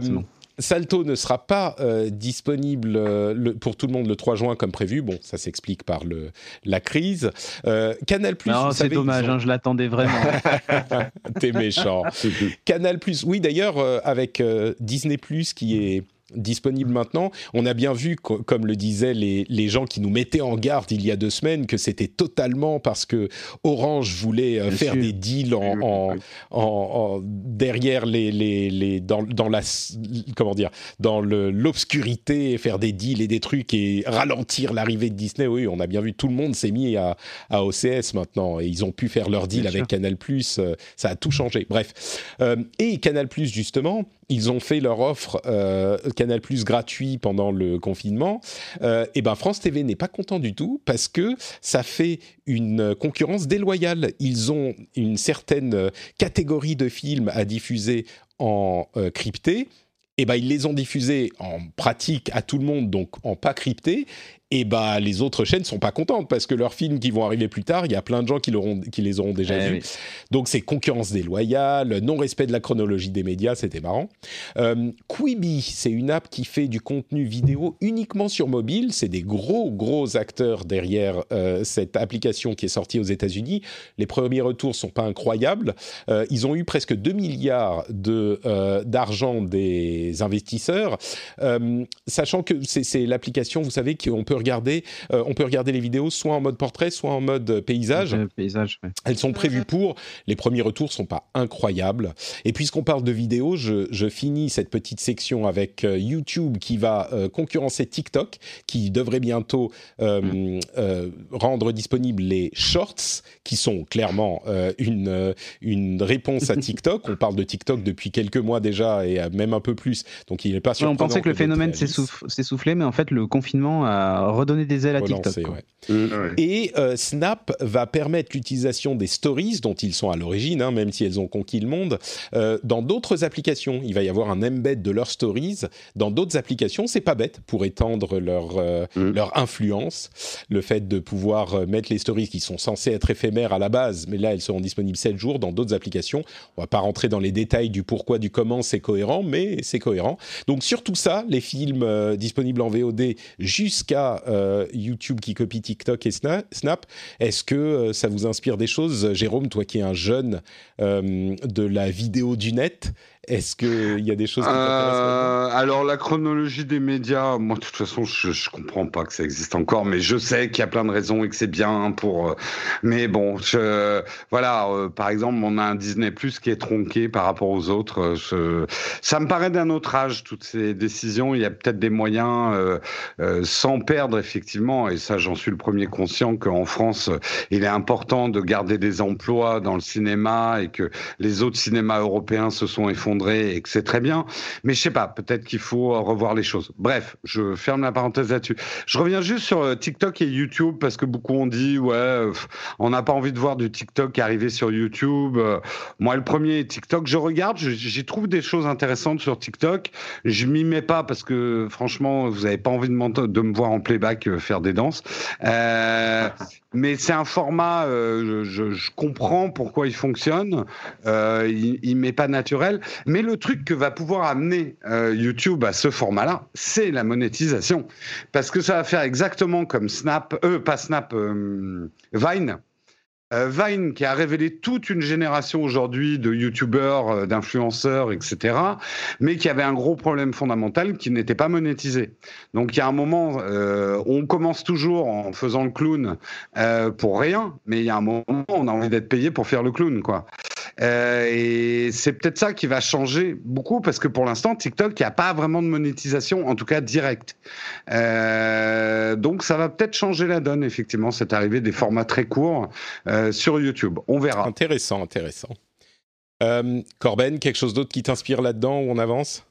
[SPEAKER 1] Salto ne sera pas euh, disponible euh, le- pour tout le monde le 3 juin comme prévu. Bon, ça s'explique par le, la crise. Euh, Canal Plus,
[SPEAKER 3] c'est dommage,
[SPEAKER 1] ont-
[SPEAKER 3] hein, je l'attendais vraiment.
[SPEAKER 1] T'es méchant. Canal Plus, oui d'ailleurs euh, avec euh, Disney Plus qui est disponible maintenant, on a bien vu, co- comme le disaient les, les gens qui nous mettaient en garde il y a deux semaines, que c'était totalement parce que Orange voulait euh, faire
[SPEAKER 3] sûr.
[SPEAKER 1] des deals en, en- en- en- derrière les, les, les dans, dans la comment dire dans l'obscurité, faire des deals et des trucs et ralentir l'arrivée de Disney. Oui, on a bien vu tout le monde s'est mis à, à OCS maintenant et ils ont pu faire leur deal
[SPEAKER 3] Bien
[SPEAKER 1] avec
[SPEAKER 3] sûr.
[SPEAKER 1] Canal+. euh, ça a tout changé. Bref, Euh, et Canal+ justement, ils ont fait leur offre Canal+ gratuit pendant le confinement. Euh, et ben France TV n'est pas content du tout parce que ça fait une concurrence déloyale. Ils ont une certaine catégorie de films à diffuser en euh, crypté. Et ben ils les ont diffusés en pratique à tout le monde, donc en pas crypté. Et ben les autres chaînes sont pas contentes parce que leurs films qui vont arriver plus tard, il y a plein de gens qui, les auront déjà
[SPEAKER 3] Eh
[SPEAKER 1] vus.
[SPEAKER 3] oui.
[SPEAKER 1] Donc c'est concurrence déloyale, non-respect de la chronologie des médias, c'était marrant. Euh, Quibi, c'est une app qui fait du contenu vidéo uniquement sur mobile. C'est des gros, gros acteurs derrière euh, cette application qui est sortie aux États-Unis. Les premiers retours sont pas incroyables. Euh, ils ont eu presque 2 milliards de, d'argent des investisseurs, sachant que c'est l'application, vous savez, qu'on peut regarder, euh, on peut regarder les vidéos soit en mode portrait, soit en mode paysage.
[SPEAKER 3] Euh, paysage, ouais.
[SPEAKER 1] Elles sont prévues pour. Les premiers retours sont pas incroyables. Et puisqu'on parle de vidéos, je, je finis cette petite section avec euh, YouTube qui va euh, concurrencer TikTok, qui devrait bientôt euh, euh, rendre disponibles les shorts, qui sont clairement euh, une, une réponse à TikTok. on parle de TikTok depuis quelques mois déjà et même un peu plus. Donc il n'est pas
[SPEAKER 3] Ouais, on pensait que le
[SPEAKER 1] d'autres
[SPEAKER 3] phénomène s'essoufflait, mais en fait, le confinement a redonné des ailes à TikTok.
[SPEAKER 1] ouais.
[SPEAKER 4] Ah ouais.
[SPEAKER 1] Et euh, Snap va permettre l'utilisation des stories dont ils sont à l'origine, hein, même si elles ont conquis le monde, euh, dans d'autres applications. Il va y avoir un embed de leurs stories dans d'autres applications. C'est pas bête pour étendre leur euh,
[SPEAKER 4] Mm.
[SPEAKER 1] leur influence. Le fait de pouvoir mettre les stories qui sont censées être éphémères à la base, mais là elles seront disponibles 7 jours dans d'autres applications. On va pas rentrer dans les détails du pourquoi, du comment, c'est cohérent, mais c'est cohérent. Donc sur tout ça, les films euh, disponibles en VOD jusqu'à euh, YouTube qui copie TikTok et Sna- Snap, est-ce que euh, ça vous inspire des choses? Jérôme, toi qui es un jeune euh, de la vidéo du net, est-ce qu'il y a des choses qui
[SPEAKER 2] Euh, alors la chronologie des médias, moi de toute façon je, je comprends pas que ça existe encore, mais je sais qu'il y a plein de raisons et que c'est bien pour. euh, mais bon, je, voilà, euh, par exemple on a un Disney Plus qui est tronqué par rapport aux autres. euh, ça me paraît d'un autre âge toutes ces décisions. Il y a peut-être des moyens sans perdre effectivement, et ça j'en suis le premier conscient qu'en France il est important de garder des emplois dans le cinéma et que les autres cinémas européens se sont effondrés et que c'est très bien. Mais je sais pas, peut-être qu'il faut revoir les choses. Bref, je ferme la parenthèse là-dessus. Je reviens juste sur euh, TikTok et YouTube parce que beaucoup ont dit ouais, on n'a pas envie de voir du TikTok arriver sur YouTube. Euh, Moi, le premier TikTok, je regarde, j'y trouve des choses intéressantes sur TikTok. Je m'y mets pas parce que franchement, vous avez pas envie de, me voir en playback euh, faire des danses. Mais c'est un format, je, comprends pourquoi il fonctionne. Il, il m'est pas naturel. Mais le truc que va pouvoir amener euh, YouTube à ce format-là, c'est la monétisation. Parce que ça va faire exactement comme Snap, euh, pas Snap, euh, Vine. Euh, Vine qui a révélé toute une génération aujourd'hui de youtubeurs, d'influenceurs, etc., mais qui avait un gros problème fondamental qui n'était pas monétisé. Donc il y a un moment, on commence toujours en faisant le clown pour rien, mais il y a un moment, on a envie d'être payé pour faire le clown, quoi. Euh, et c'est peut-être ça qui va changer beaucoup parce que pour l'instant, TikTok, il n'y a pas vraiment de monétisation, en tout cas directe. Euh, donc ça va peut-être changer la donne, effectivement, cette arrivée des formats très courts euh, sur YouTube. On verra.
[SPEAKER 1] Intéressant, intéressant. Corben, quelque chose d'autre qui t'inspire là-dedans où on avance?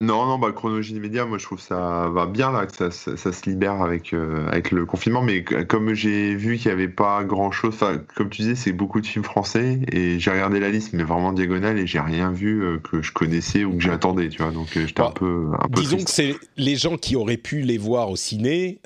[SPEAKER 4] Non, non, bah, chronologie des médias, moi je trouve ça va bien là, que ça, ça, ça se libère avec, euh, avec le confinement, mais comme j'ai vu qu'il n'y avait pas grand chose, comme tu disais, c'est beaucoup de films français, et j'ai regardé la liste, mais vraiment diagonale, et j'ai rien vu euh, que je connaissais ou que j'attendais, tu vois, donc euh, j'étais
[SPEAKER 1] Bah,
[SPEAKER 4] un peu, un peu
[SPEAKER 1] Disons
[SPEAKER 4] triste.
[SPEAKER 1] que c'est les gens qui auraient pu les voir au ciné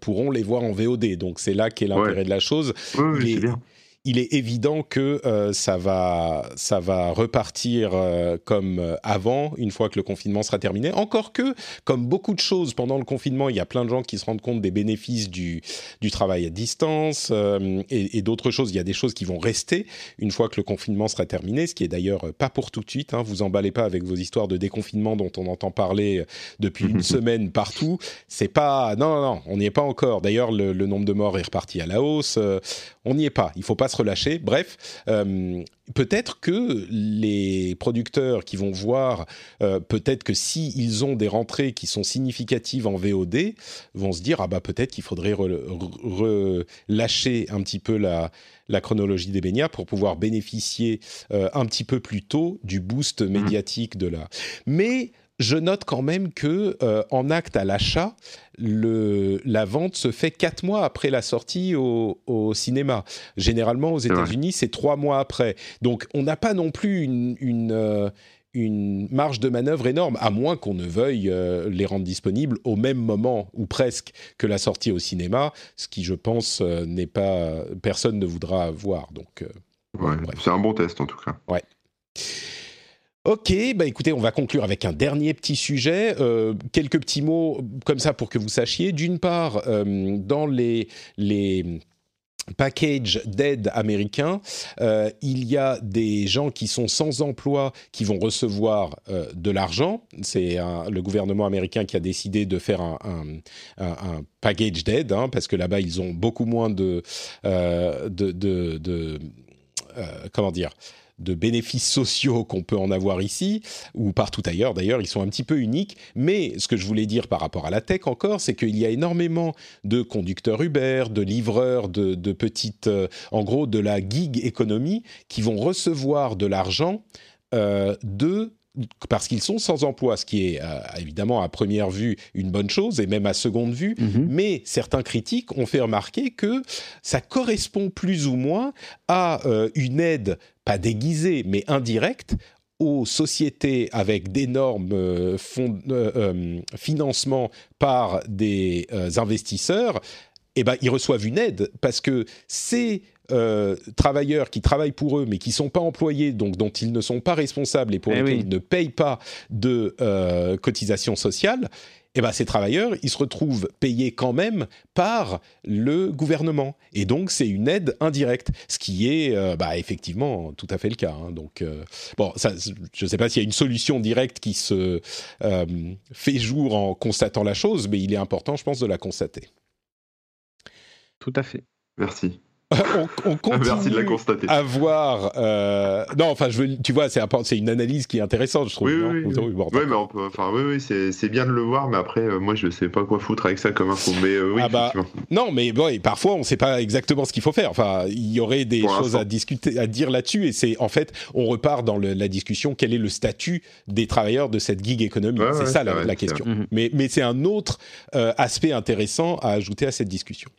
[SPEAKER 1] pourront les voir en VOD. Donc c'est là qu'est l'intérêt
[SPEAKER 4] Ouais.
[SPEAKER 1] de la chose.
[SPEAKER 4] Oui, c'est bien.
[SPEAKER 1] Il est évident que euh, ça va ça va repartir euh, comme euh, avant une fois que le confinement sera terminé. Encore que comme beaucoup de choses pendant le confinement, il y a plein de gens qui se rendent compte des bénéfices du du travail à distance euh, et, et d'autres choses. Il y a des choses qui vont rester une fois que le confinement sera terminé, ce qui est d'ailleurs pas pour tout de suite. Hein. Vous emballez pas avec vos histoires de déconfinement dont on entend parler depuis une semaine partout. C'est pas non non non, on n'y est pas encore. D'ailleurs, le, le nombre de morts est reparti à la hausse. On n'y est pas. Il faut pas se relâcher. Bref, euh, peut-être que les producteurs qui vont voir, euh, peut-être que si ils ont des rentrées qui sont significatives en VOD, vont se dire ah bah peut-être qu'il faudrait relâcher un petit peu la la chronologie des baignats pour pouvoir bénéficier euh, un petit peu plus tôt du boost médiatique de la. Mais je note quand même que euh, en acte à l'achat, la vente se fait quatre mois après la sortie au, au cinéma. Généralement, aux. États-Unis, c'est trois mois après. Donc, on n'a pas non plus une, une, euh, une marge de manœuvre énorme, à moins qu'on ne veuille euh, les rendre disponibles au même moment, ou presque, que la sortie au cinéma, ce qui, je pense, euh, n'est pas... Personne ne voudra voir. Donc, euh,
[SPEAKER 4] Ouais, c'est un bon test en tout cas.
[SPEAKER 1] Ok, bah écoutez, on va conclure avec un dernier petit sujet. Euh, quelques petits mots comme ça pour que vous sachiez. D'une part, euh, dans les, les d'aide américain, euh, il y a des gens qui sont sans emploi qui vont recevoir de l'argent. C'est le gouvernement américain qui a décidé de faire un, package d'aide, hein, parce que là-bas, ils ont beaucoup moins de, de, de comment dire de bénéfices sociaux qu'on peut en avoir ici ou partout ailleurs. D'ailleurs, ils sont un petit peu uniques. Mais ce que je voulais dire par rapport à la tech encore, c'est qu'il y a énormément de conducteurs Uber, de livreurs, de, petites, euh, en gros, de la gig économie qui vont recevoir de l'argent euh, de parce qu'ils sont sans emploi, ce qui est euh, évidemment à première vue une bonne chose et même à seconde vue,
[SPEAKER 3] Mhm.
[SPEAKER 1] mais certains critiques ont fait remarquer que ça correspond plus ou moins à euh, une aide, pas déguisée, mais indirecte aux sociétés avec d'énormes euh, fonds- financements par des investisseurs, eh ben, ils reçoivent une aide parce que ces euh, travailleurs qui travaillent pour eux mais qui ne sont pas employés, donc dont ils ne sont pas responsables et pour
[SPEAKER 3] Eh
[SPEAKER 1] lesquels
[SPEAKER 3] oui.
[SPEAKER 1] ils ne payent pas de euh, cotisations sociales, eh ben, ces travailleurs, ils se retrouvent payés quand même par le gouvernement. Et donc, c'est une aide indirecte, ce qui est euh, bah, effectivement tout à fait le cas. hein. Donc, euh, bon, ça, je ne sais pas s'il y a une solution directe qui se euh, fait jour en constatant la chose, mais il est important, je pense, de la constater.
[SPEAKER 3] Tout à fait.
[SPEAKER 4] Merci.
[SPEAKER 1] On, on continue
[SPEAKER 4] Merci de la constater.
[SPEAKER 1] à voir. euh, Non, enfin, je veux, tu vois, c'est une analyse qui est intéressante, je trouve.
[SPEAKER 4] Oui,
[SPEAKER 1] non
[SPEAKER 4] oui, oui.
[SPEAKER 1] Oui, bon,
[SPEAKER 4] Ouais, mais on peut, enfin, oui, oui, c'est bien de le voir, mais après, euh, moi, je sais pas quoi foutre avec ça comme info. Mais euh, oui,
[SPEAKER 1] Ah bah,
[SPEAKER 4] effectivement.
[SPEAKER 1] Non, mais bon, et parfois on ne sait pas exactement ce qu'il faut faire. Enfin, il y aurait des
[SPEAKER 4] Pour
[SPEAKER 1] choses à discuter, à dire là-dessus, et c'est en fait, on repart dans le- la discussion. Quel est le statut des travailleurs de cette gig économie
[SPEAKER 4] Ouais,
[SPEAKER 1] C'est
[SPEAKER 4] ouais,
[SPEAKER 1] ça la,
[SPEAKER 4] vrai,
[SPEAKER 1] la
[SPEAKER 4] c'est
[SPEAKER 1] question.
[SPEAKER 3] vrai. Mhm.
[SPEAKER 1] Mais, mais c'est un autre euh, aspect intéressant à ajouter à cette discussion.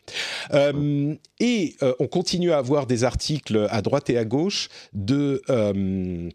[SPEAKER 1] Euh, et euh, on continue à avoir des articles à droite et à gauche de euh,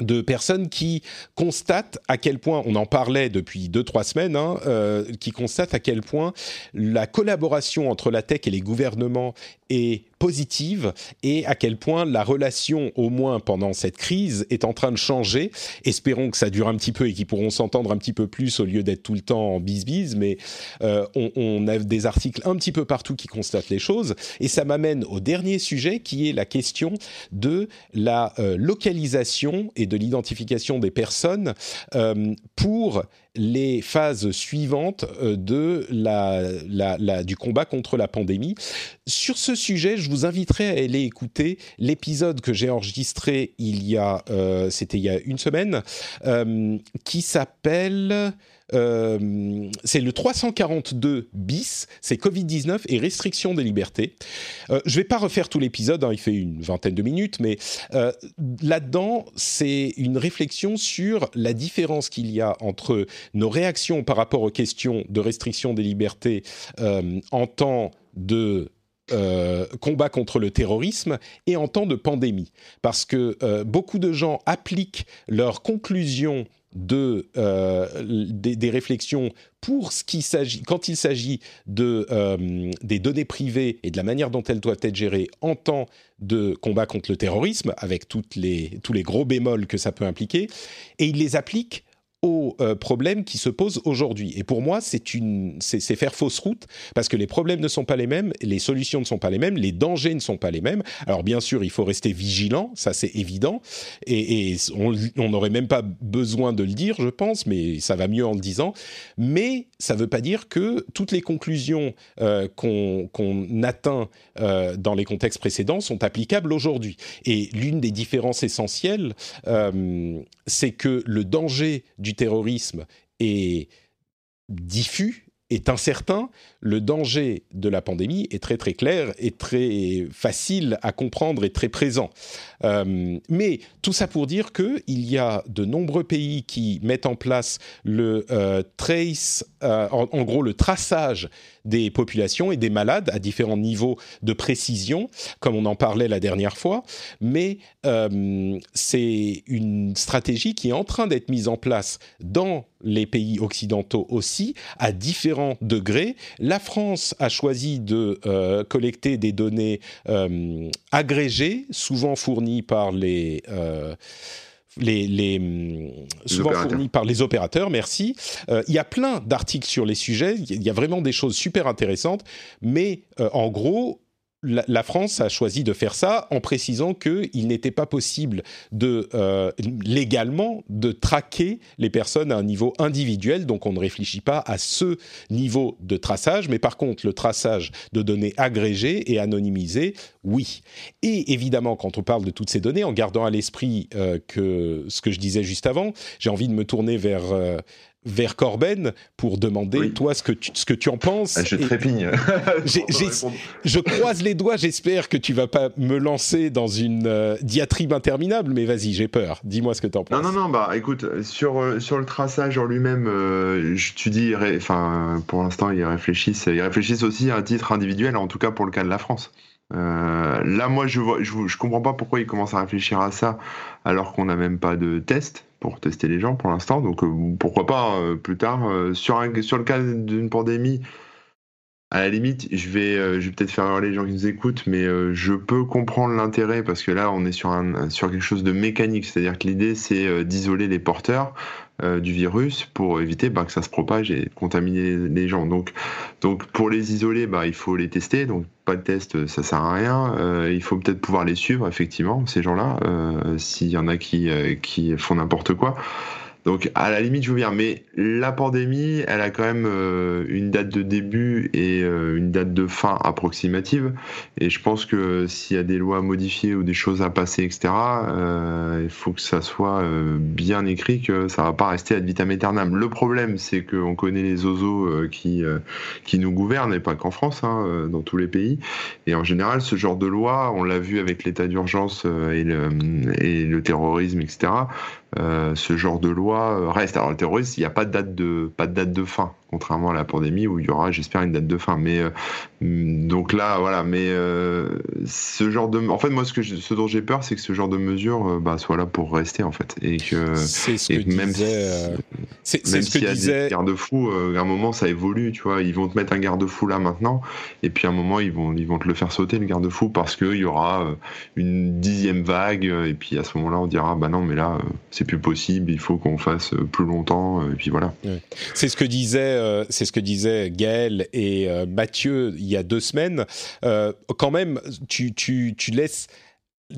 [SPEAKER 1] de personnes qui constatent à quel point, on en parlait depuis deux trois semaines, hein, euh, qui constatent à quel point la collaboration entre la tech et les gouvernements est positive et à quel point la relation, au moins pendant cette crise, est en train de changer. Espérons que ça dure un petit peu et qu'ils pourront s'entendre un petit peu plus au lieu d'être tout le temps en bise-bise, mais euh, on, on a des articles un petit peu partout qui constatent les choses. Et ça m'amène au dernier sujet qui est la question de la euh, localisation et de l'identification des personnes euh, pour les phases suivantes euh, du combat contre la pandémie. Sur ce sujet, je vous inviterai à aller écouter l'épisode que j'ai enregistré il y a, euh, c'était il y a une semaine, euh, qui s'appelle euh, c'est le 342 bis, c'est Covid-19 et restriction des libertés. Euh, je vais pas refaire tout l'épisode, hein, il fait une vingtaine de minutes, mais euh, là-dedans, c'est une réflexion sur la différence qu'il y a entre nos réactions par rapport aux questions de restriction des libertés en temps de combat contre le terrorisme et en temps de pandémie. Parce que beaucoup de gens appliquent leurs conclusions de, euh, des, réflexions pour ce qui s'agit, quand il s'agit de, euh, des données privées et de la manière dont elles doivent être gérées en temps de combat contre le terrorisme, avec toutes les, tous les gros bémols que ça peut impliquer, et ils les appliquent aux euh, problèmes qui se posent aujourd'hui. Et pour moi, c'est une, c'est faire fausse route parce que les problèmes ne sont pas les mêmes, les solutions ne sont pas les mêmes, les dangers ne sont pas les mêmes. Alors bien sûr, il faut rester vigilant, ça c'est évident, et, on n'aurait même pas besoin de le dire, je pense, mais ça va mieux en le disant. Mais ça ne veut pas dire que toutes les conclusions euh, qu'on qu'on atteint euh, dans les contextes précédents sont applicables aujourd'hui. Et l'une des différences essentielles, c'est que le danger du terrorisme est diffus, est incertain, le danger de la pandémie est très très clair et très facile à comprendre et très présent. Euh, mais tout ça pour dire qu'il y a de nombreux pays qui mettent en place le euh, trace, euh, en gros le traçage des populations et des malades à différents niveaux de précision, comme on en parlait la dernière fois. Mais euh, c'est une stratégie qui est en train d'être mise en place dans les pays occidentaux aussi, à différents degrés. La France a choisi de euh, collecter des données euh, agrégées, souvent fournies par les... les, les, hum, souvent fournis par les opérateurs, merci. Euh, il y a plein d'articles sur les sujets, il y a vraiment des choses super intéressantes, mais euh, en gros, la, France a choisi de faire ça en précisant qu'il n'était pas possible de euh, légalement de traquer les personnes à un niveau individuel. Donc on ne réfléchit pas à ce niveau de traçage, mais par contre le traçage de données agrégées et anonymisées, oui. Et évidemment, quand on parle de toutes ces données, en gardant à l'esprit euh, que ce que je disais juste avant, j'ai envie de me tourner vers euh, vers Corben pour demander
[SPEAKER 4] Oui.
[SPEAKER 1] toi ce que tu, ce que tu en penses.
[SPEAKER 4] Je trépigne.
[SPEAKER 1] je croise les doigts, j'espère que tu vas pas me lancer dans une euh, diatribe interminable, mais vas-y, j'ai peur. Dis-moi ce que t'en penses.
[SPEAKER 4] Non, non, non, bah écoute, sur, euh, sur le traçage en lui-même, euh, tu dis, enfin, pour l'instant, ils réfléchissent, ils réfléchissent aussi à un titre individuel, en tout cas pour le cas de la France. Euh, là, moi, je, vois, je, je comprends pas pourquoi ils commencent à réfléchir à ça alors qu'on n'a même pas de test pour tester les gens pour l'instant. Donc, euh, pourquoi pas euh, plus tard. euh, sur, un, sur le cas d'une pandémie, à la limite, je vais, je vais peut-être faire hurler les gens qui nous écoutent, mais je peux comprendre l'intérêt parce que là, on est sur, un, sur quelque chose de mécanique. C'est-à-dire que l'idée, c'est d'isoler les porteurs euh, du virus pour éviter bah, que ça se propage et contaminer les, gens. Donc, donc, pour les isoler, bah, il faut les tester. Donc, pas de test, ça sert à rien. Euh, il faut peut-être pouvoir les suivre, effectivement, ces gens-là, euh, s'il y en a qui, euh, qui font n'importe quoi. Donc à la limite, je veux bien, mais la pandémie, elle a quand même euh, une date de début et euh, une date de fin approximative. Et je pense que s'il y a des lois à modifier ou des choses à passer, etc., euh, il faut que ça soit bien écrit que ça va pas rester ad vitam aeternam. Le problème, c'est qu'on connaît les oiseaux qui qui nous gouvernent et pas qu'en France, hein, dans tous les pays. Et en général, ce genre de loi, on l'a vu avec l'état d'urgence et, le, terrorisme, etc. Ce genre de loi euh, reste. Alors le terrorisme, il n'y a pas de date de pas de date de fin, contrairement à la pandémie où il y aura, j'espère, une date de fin. Mais euh, hum, donc là, voilà. Mais euh, ce genre de, en fait, moi, ce que je- ce dont j'ai peur, c'est que ce genre de mesure, euh, bah, soit là pour rester, en fait, et que
[SPEAKER 1] c'est ce
[SPEAKER 4] et
[SPEAKER 1] que
[SPEAKER 4] même
[SPEAKER 1] disait.
[SPEAKER 4] si- même
[SPEAKER 1] ce que
[SPEAKER 4] y a
[SPEAKER 1] disait.
[SPEAKER 4] des garde-fous, à un moment ça évolue, tu vois. Ils vont te mettre un garde-fou là maintenant, et puis à un moment ils vont, ils vont te le faire sauter le garde-fou parce qu'il y aura une dixième vague, et puis à ce moment-là on dira bah non mais là c'est plus possible, il faut qu'on fasse plus longtemps, et puis voilà.
[SPEAKER 1] C'est ce que disait, euh, c'est ce que disait Gaël et euh, Mathieu il y a deux semaines. Euh, quand même, tu, tu laisses,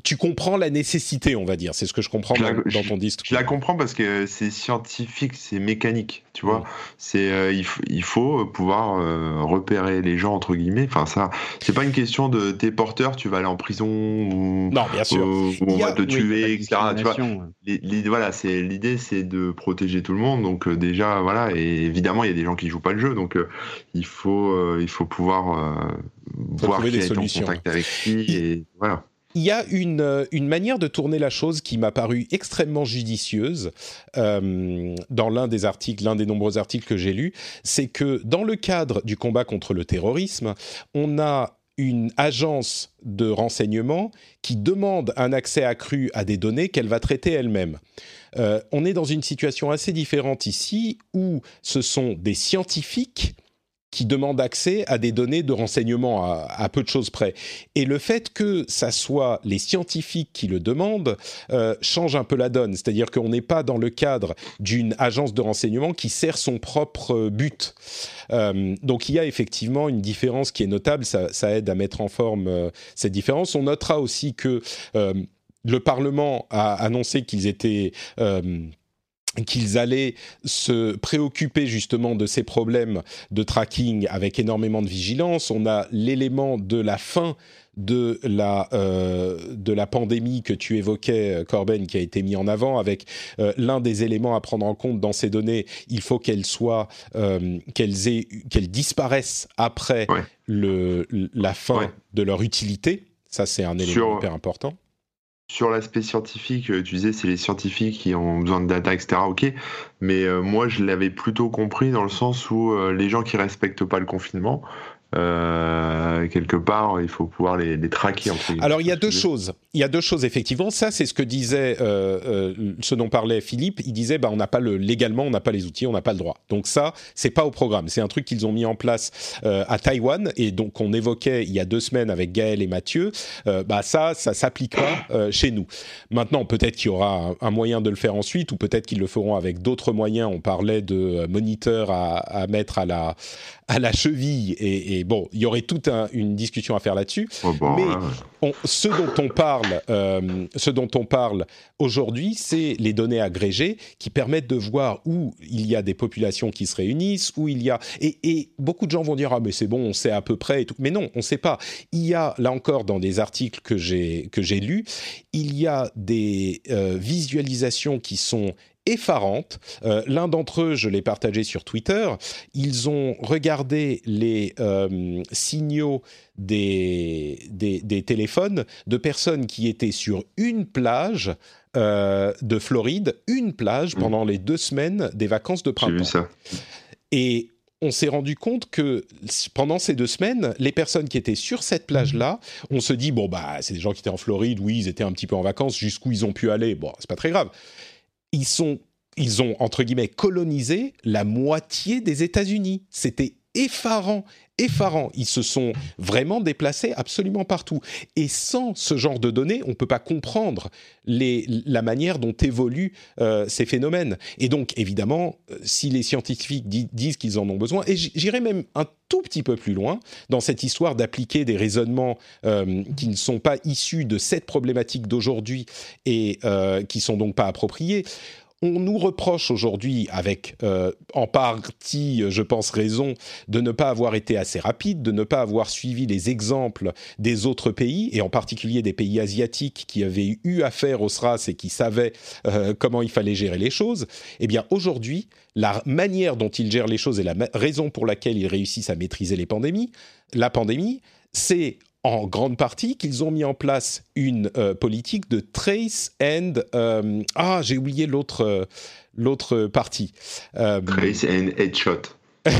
[SPEAKER 1] tu comprends la nécessité, on va dire. C'est ce que je comprends
[SPEAKER 4] Je la-
[SPEAKER 1] dans, ton discours.
[SPEAKER 4] Je la comprends parce que c'est scientifique, c'est mécanique, tu vois.
[SPEAKER 1] Mm.
[SPEAKER 4] C'est euh, il, faut pouvoir euh, repérer les gens entre guillemets. Enfin ça, c'est pas une question de t'es porteur, tu vas aller en prison ou,
[SPEAKER 1] Non, bien sûr.
[SPEAKER 4] ou- ou on
[SPEAKER 1] a-
[SPEAKER 4] va te
[SPEAKER 3] Oui,
[SPEAKER 4] tuer, etc. Tu vois. L'idée, voilà, c'est l'idée, c'est de protéger tout le monde. Donc euh, déjà, voilà, et évidemment, il y a des gens qui jouent pas le jeu, donc euh, il faut, euh, il faut pouvoir euh, voir
[SPEAKER 1] trouver
[SPEAKER 4] qui
[SPEAKER 1] des
[SPEAKER 4] été en
[SPEAKER 1] solutions.
[SPEAKER 4] contact avec qui, et voilà.
[SPEAKER 1] Il y a une, euh, une manière de tourner la chose qui m'a paru extrêmement judicieuse euh, dans l'un des articles, l'un des nombreux articles que j'ai lus, c'est que dans le cadre du combat contre le terrorisme, on a une agence de renseignement qui demande un accès accru à des données qu'elle va traiter elle-même. Euh, on est dans une situation assez différente ici où ce sont des scientifiques qui demandent accès à des données de renseignement à, peu de choses près. Et le fait que ça soit les scientifiques qui le demandent euh, change un peu la donne. C'est-à-dire qu'on n'est pas dans le cadre d'une agence de renseignement qui sert son propre but. Euh, donc il y a effectivement une différence qui est notable. Ça, aide à mettre en forme euh, cette différence. On notera aussi que le Parlement a annoncé qu'ils étaient qu'ils allaient se préoccuper justement de ces problèmes de tracking avec énormément de vigilance. On a l'élément de la fin de la, euh, de la pandémie que tu évoquais, Corben, qui a été mis en avant avec euh, l'un des éléments à prendre en compte dans ces données. Il faut qu'elles soient, euh, qu'elles disparaissent après
[SPEAKER 4] Ouais.
[SPEAKER 1] le, la fin
[SPEAKER 4] Ouais.
[SPEAKER 1] de leur utilité. Ça, c'est un élément
[SPEAKER 4] Sur-
[SPEAKER 1] hyper important.
[SPEAKER 4] Sur l'aspect scientifique, euh, tu disais c'est les scientifiques qui ont besoin de data, etc. Ok, mais euh, moi je l'avais plutôt compris dans le sens où euh, les gens qui respectent pas le confinement, euh, quelque part, il faut pouvoir les, les traquer. Entre.
[SPEAKER 1] Alors il y a deux choses. Il y a deux choses effectivement. Ça c'est ce que disait euh, euh, ce dont parlait Philippe. Il disait bah on n'a pas le légalement, on n'a pas les outils, on n'a pas le droit. Donc ça c'est pas au programme. C'est un truc qu'ils ont mis en place à Taïwan et donc on évoquait il y a deux semaines avec Gaël et Mathieu. Bah ça ça s'applique pas chez nous. Maintenant peut-être qu'il y aura un, un moyen de le faire ensuite ou peut-être qu'ils le feront avec d'autres moyens. On parlait de moniteurs à, à mettre à la à la cheville et, et bon, il y aurait toute un, une discussion à faire là-dessus.
[SPEAKER 4] Oh, bon,
[SPEAKER 1] mais on- ce dont on parle, euh, ce dont on parle aujourd'hui, c'est les données agrégées qui permettent de voir où il y a des populations qui se réunissent, où il y a et, et beaucoup de gens vont dire ah mais c'est bon, on sait à peu près et tout. Mais non, on ne sait pas. Il y a là encore dans des articles que j'ai que j'ai lus, il y a des euh, visualisations qui sont Euh, L'un d'entre eux, je l'ai partagé sur Twitter. Ils ont regardé les euh, signaux des, des, des téléphones de personnes qui étaient sur une plage euh, de Floride, une plage
[SPEAKER 4] Mhm.
[SPEAKER 1] pendant les deux semaines des vacances de
[SPEAKER 4] J'ai
[SPEAKER 1] printemps.
[SPEAKER 4] vu ça.
[SPEAKER 1] Et on s'est rendu compte que pendant ces deux semaines, les personnes qui étaient sur cette plage-là, on se dit bon bah c'est des gens qui étaient en Floride, oui ils étaient un petit peu en vacances, jusqu'où ils ont pu aller, bon c'est pas très grave. Ils sont, ils ont entre guillemets colonisé la moitié des États-Unis. C'était effarant, effarant. Ils se sont vraiment déplacés absolument partout. Et sans ce genre de données, on ne peut pas comprendre la manière dont évoluent euh, ces phénomènes. Et donc, évidemment, euh, si les scientifiques di- disent qu'ils en ont besoin, et j'irai même un tout petit peu plus loin dans cette histoire d'appliquer des raisonnements euh, qui ne sont pas issus de cette problématique d'aujourd'hui et euh, qui sont donc pas appropriés. On nous reproche aujourd'hui, avec euh, en partie, je pense, raison, de ne pas avoir été assez rapide, de ne pas avoir suivi les exemples des autres pays, et en particulier des pays asiatiques qui avaient eu affaire au SRAS et qui savaient euh, comment il fallait gérer les choses. Eh bien, aujourd'hui, la manière dont ils gèrent les choses et la raison pour laquelle ils réussissent à maîtriser les pandémies, la pandémie, c'est en grande partie qu'ils ont mis en place une euh, politique de trace and euh, ah j'ai oublié l'autre euh, l'autre partie Euh,
[SPEAKER 4] Trace and headshot.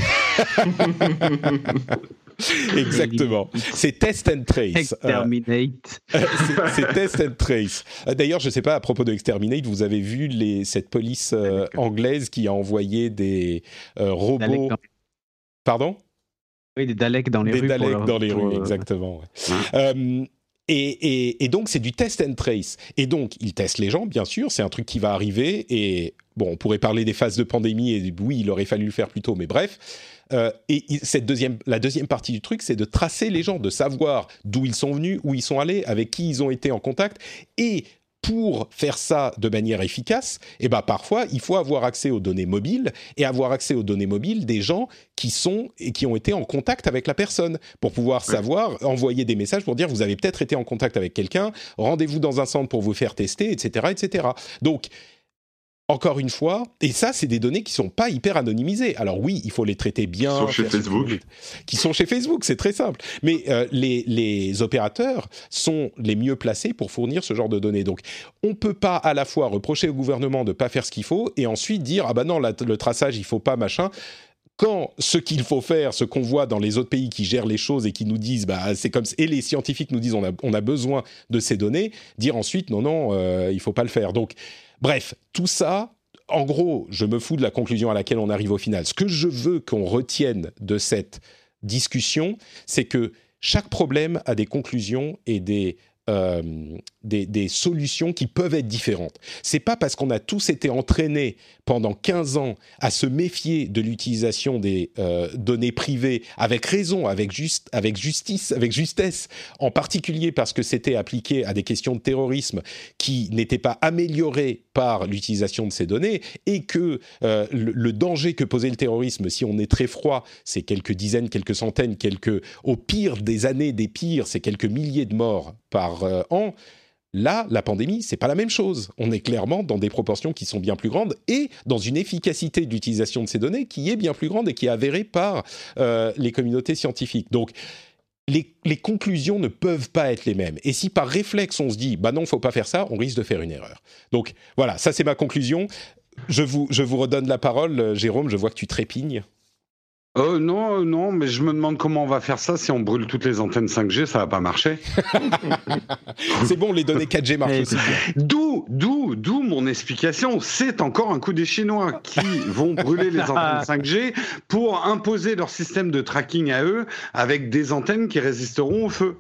[SPEAKER 1] exactement c'est test and trace Euh,
[SPEAKER 3] Exterminate.
[SPEAKER 1] c'est c'est test and trace. D'ailleurs, je ne sais pas, à propos de Exterminate, vous avez vu les, cette police euh, anglaise qui a envoyé des euh, robots... Pardon?
[SPEAKER 3] Oui, des Daleks dans les
[SPEAKER 1] Des
[SPEAKER 3] rues. pour
[SPEAKER 1] Daleks
[SPEAKER 3] leur-
[SPEAKER 1] dans les rues,
[SPEAKER 3] euh,
[SPEAKER 1] exactement. ouais. Euh, et, et- et donc, c'est du test and trace. Et donc, ils testent les gens, bien sûr, c'est un truc qui va arriver. Et bon, on pourrait parler des phases de pandémie, et oui, il aurait fallu le faire plus tôt, mais bref. Euh, et cette deuxième, la deuxième partie du truc, c'est de tracer les gens, de savoir d'où ils sont venus, où ils sont allés, avec qui ils ont été en contact. Et pour faire ça de manière efficace, eh ben parfois il faut avoir accès aux données mobiles et avoir accès aux données mobiles des gens qui sont et qui ont été en contact avec la personne pour pouvoir savoir envoyer des messages pour dire vous avez peut-être été en contact avec quelqu'un, rendez-vous dans un centre pour vous faire tester, etc., etc. Donc encore une fois, et ça, c'est des données qui sont pas hyper anonymisées. Alors oui, il faut les traiter bien.
[SPEAKER 4] Qui sont chez Facebook.
[SPEAKER 1] Qui sont chez Facebook, c'est très simple. Mais euh, les, les opérateurs sont les mieux placés pour fournir ce genre de données. Donc, on peut pas à la fois reprocher au gouvernement de pas faire ce qu'il faut et ensuite dire ah bah non, la- le traçage, il faut pas machin quand ce qu'il faut faire, ce qu'on voit dans les autres pays qui gèrent les choses et qui nous disent, bah, c'est comme, et les scientifiques nous disent, on a, on a besoin de ces données, dire ensuite, non, non, euh, il faut pas le faire. Donc, bref, tout ça, en gros, je me fous de la conclusion à laquelle on arrive au final. Ce que je veux qu'on retienne de cette discussion, c'est que chaque problème a des conclusions et des euh, des, solutions qui peuvent être différentes. C'est pas parce qu'on a tous été entraînés pendant 15 ans à se méfier de l'utilisation des euh, données privées avec raison, avec, juste, avec justice, avec justesse, en particulier parce que c'était appliqué à des questions de terrorisme qui n'étaient pas améliorées par l'utilisation de ces données et que euh, le, le danger que posait le terrorisme, si on est très froid, c'est quelques dizaines, quelques centaines, quelques, au pire des années des pires, c'est quelques milliers de morts par euh, an. Là, la pandémie, c'est pas la même chose. On est clairement dans des proportions qui sont bien plus grandes et dans une efficacité d'utilisation de ces données qui est bien plus grande et qui est avérée par euh, les communautés scientifiques. Donc, les, les, conclusions ne peuvent pas être les mêmes. Et si par réflexe on se dit, bah non, faut pas faire ça, on risque de faire une erreur. Donc voilà, ça c'est ma conclusion. Je vous, je vous redonne la parole, Jérôme. Je vois que tu trépignes.
[SPEAKER 2] Euh, non, non, mais je me demande comment on va faire ça si on brûle toutes les antennes 5G, ça va pas marcher.
[SPEAKER 1] c'est bon, les données 4G marchent aussi.
[SPEAKER 2] D'où, d'où, d'où mon explication. C'est encore un coup des Chinois qui vont brûler les antennes 5G pour imposer leur système de tracking à eux avec des antennes qui résisteront au feu.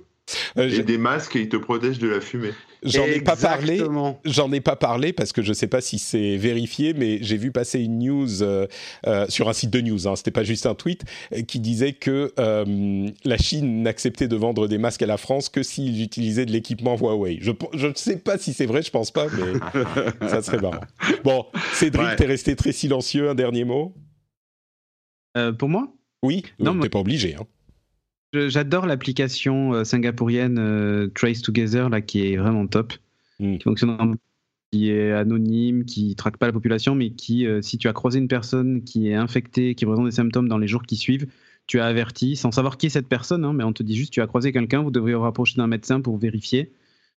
[SPEAKER 4] Euh, Et des masques qui te protègent de la fumée.
[SPEAKER 1] J'en ai pas parlé. J'en ai pas parlé parce que je sais pas si c'est vérifié, mais j'ai vu passer une news euh, euh, sur un site de news. Hein, C'était pas juste un tweet euh, qui disait que euh, la Chine n'acceptait de vendre des masques à la France que s'ils utilisaient de l'équipement Huawei. Je ne sais pas si c'est vrai, je pense pas, mais ça serait marrant. Bon, Cédric,
[SPEAKER 2] Ouais.
[SPEAKER 1] t'es resté très silencieux. Un dernier mot?
[SPEAKER 3] Euh, pour moi,
[SPEAKER 1] Oui.
[SPEAKER 3] Non, moi-
[SPEAKER 1] T'es pas obligé. Hein.
[SPEAKER 3] J'adore l'application euh, singapourienne euh, Trace Together là, qui est vraiment top,
[SPEAKER 1] Mm.
[SPEAKER 3] qui fonctionne en- qui est anonyme, qui traque pas la population, mais qui, euh, si tu as croisé une personne qui est infectée, qui présente des symptômes dans les jours qui suivent, tu as averti, sans savoir qui est cette personne, hein, mais on te dit juste tu as croisé quelqu'un, vous devriez vous rapprocher d'un médecin pour vérifier.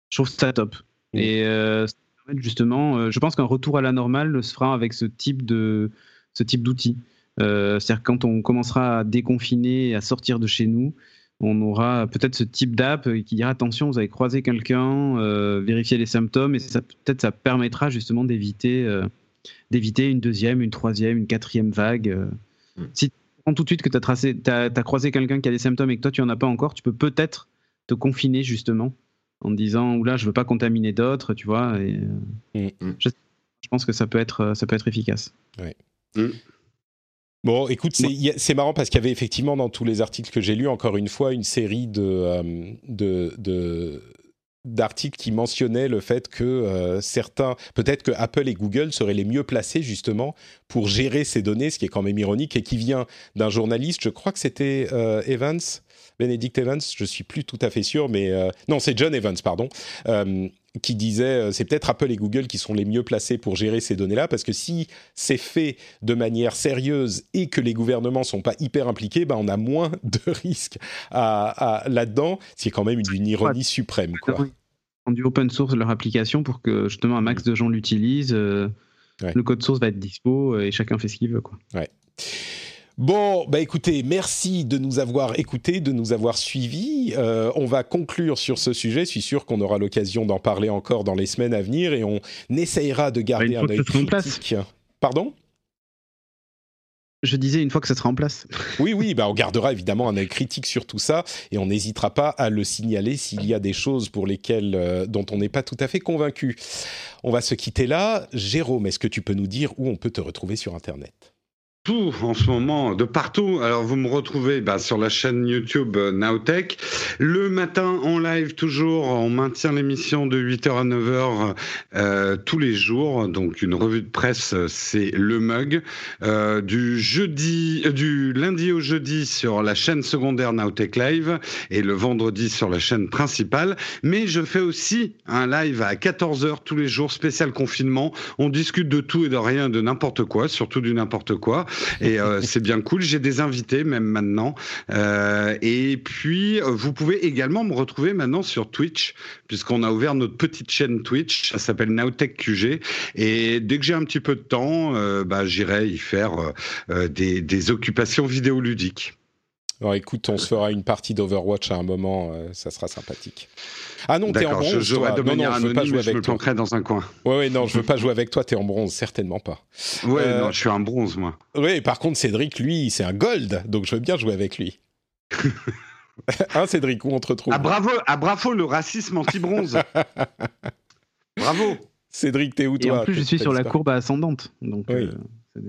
[SPEAKER 3] Je trouve ça top.
[SPEAKER 1] Mm.
[SPEAKER 3] Et euh, justement, euh, je pense qu'un retour à la normale se fera avec ce type de ce type d'outils. Euh, C'est-à-dire quand on commencera à déconfiner et à sortir de chez nous, on aura peut-être ce type d'app qui dira attention, vous avez croisé quelqu'un, euh, vérifiez les symptômes, et ça peut-être ça permettra justement d'éviter euh, d'éviter une deuxième, une troisième, une quatrième vague. euh.
[SPEAKER 4] Mm.
[SPEAKER 3] Si tu comprends tout de suite que tu as, croisé quelqu'un qui a des symptômes et que toi tu en as pas encore, tu peux peut-être te confiner justement en disant oula je veux pas contaminer d'autres, tu vois. Et,
[SPEAKER 1] Mm.
[SPEAKER 3] je, je pense que ça peut être ça peut être efficace.
[SPEAKER 1] Bon, écoute, c'est marrant parce qu'il y avait effectivement dans tous les articles que j'ai lus, encore une fois, une série de, euh, de, de- d'articles qui mentionnaient le fait que euh, certains, peut-être que Apple et Google seraient les mieux placés justement pour gérer ces données, ce qui est quand même ironique et qui vient d'un journaliste, je crois que c'était euh, Evans, Benedict Evans, je suis plus tout à fait sûr, mais euh, non, c'est John Evans, pardon, qui disait euh, c'est peut-être Apple et Google qui sont les mieux placés pour gérer ces données-là, parce que si c'est fait de manière sérieuse et que les gouvernements sont pas hyper impliqués, ben on a moins de risques à, à- là-dedans, ce qui est quand même une, ironie suprême, quoi.
[SPEAKER 3] Rendu open source leur application pour que justement un max de gens l'utilisent. euh,
[SPEAKER 1] Ouais.
[SPEAKER 3] Le code source va être dispo et chacun fait ce qu'il veut. Quoi.
[SPEAKER 1] Bon, bah écoutez, merci de nous avoir écoutés, de nous avoir suivis. Euh, on va conclure sur ce sujet. Je suis sûr qu'on aura l'occasion d'en parler encore dans les semaines à venir et on essayera de garder
[SPEAKER 3] Une
[SPEAKER 1] un
[SPEAKER 3] fois que
[SPEAKER 1] œil
[SPEAKER 3] ce sera en place.
[SPEAKER 1] critique. Pardon?
[SPEAKER 3] Je disais une fois que ça sera en place.
[SPEAKER 1] Oui, oui, bah on gardera évidemment un œil critique sur tout ça et on n'hésitera pas à le signaler s'il y a des choses pour lesquelles euh, dont on n'est pas tout à fait convaincu. On va se quitter là. Jérôme, est-ce que tu peux nous dire où on peut te retrouver sur Internet?
[SPEAKER 2] Tout en ce moment, de partout. Alors vous me retrouvez bah, sur la chaîne YouTube euh, Nowtech. Le matin en live toujours, on maintient l'émission de 8h à 9h euh, tous les jours. Donc une revue de presse, euh, c'est le mug. Du jeudi, du lundi au jeudi sur la chaîne secondaire Nowtech Live et le vendredi sur la chaîne principale. Mais je fais aussi un live à 14h tous les jours, spécial confinement. On discute de tout et de rien, de n'importe quoi, surtout du n'importe quoi. Et euh, c'est bien cool. J'ai des invités même maintenant. Euh, et puis, vous pouvez également me retrouver maintenant sur Twitch, puisqu'on a ouvert notre petite chaîne Twitch. Ça s'appelle Nowtech QG. Et dès que j'ai un petit peu de temps, euh, bah, j'irai y faire euh, des, des occupations vidéoludiques.
[SPEAKER 1] Alors écoute, on se fera une partie d'Overwatch à un moment, euh, ça sera sympathique. Ah non, t'es en
[SPEAKER 2] D'accord, je
[SPEAKER 1] bronze,
[SPEAKER 2] jouerai
[SPEAKER 1] toi.
[SPEAKER 2] de
[SPEAKER 1] Non,
[SPEAKER 2] manière
[SPEAKER 1] non, je veux
[SPEAKER 2] anonyme
[SPEAKER 1] pas jouer
[SPEAKER 2] et je me
[SPEAKER 1] avec
[SPEAKER 2] planquerai dans un coin.
[SPEAKER 1] Ouais, ouais, non, je veux pas jouer avec toi, t'es en bronze, certainement pas.
[SPEAKER 2] Ouais,
[SPEAKER 1] Euh,
[SPEAKER 2] non, je suis un bronze, moi.
[SPEAKER 1] Oui, par contre, Cédric, lui, c'est un gold, donc je veux bien jouer avec lui. hein, Cédric, où on te retrouve
[SPEAKER 2] Ah bravo, ah bravo le racisme anti-bronze. bravo.
[SPEAKER 1] Cédric, t'es où
[SPEAKER 3] Et
[SPEAKER 1] toi?
[SPEAKER 3] en plus, je suis sur la courbe ascendante. Donc,
[SPEAKER 1] Oui.
[SPEAKER 3] euh,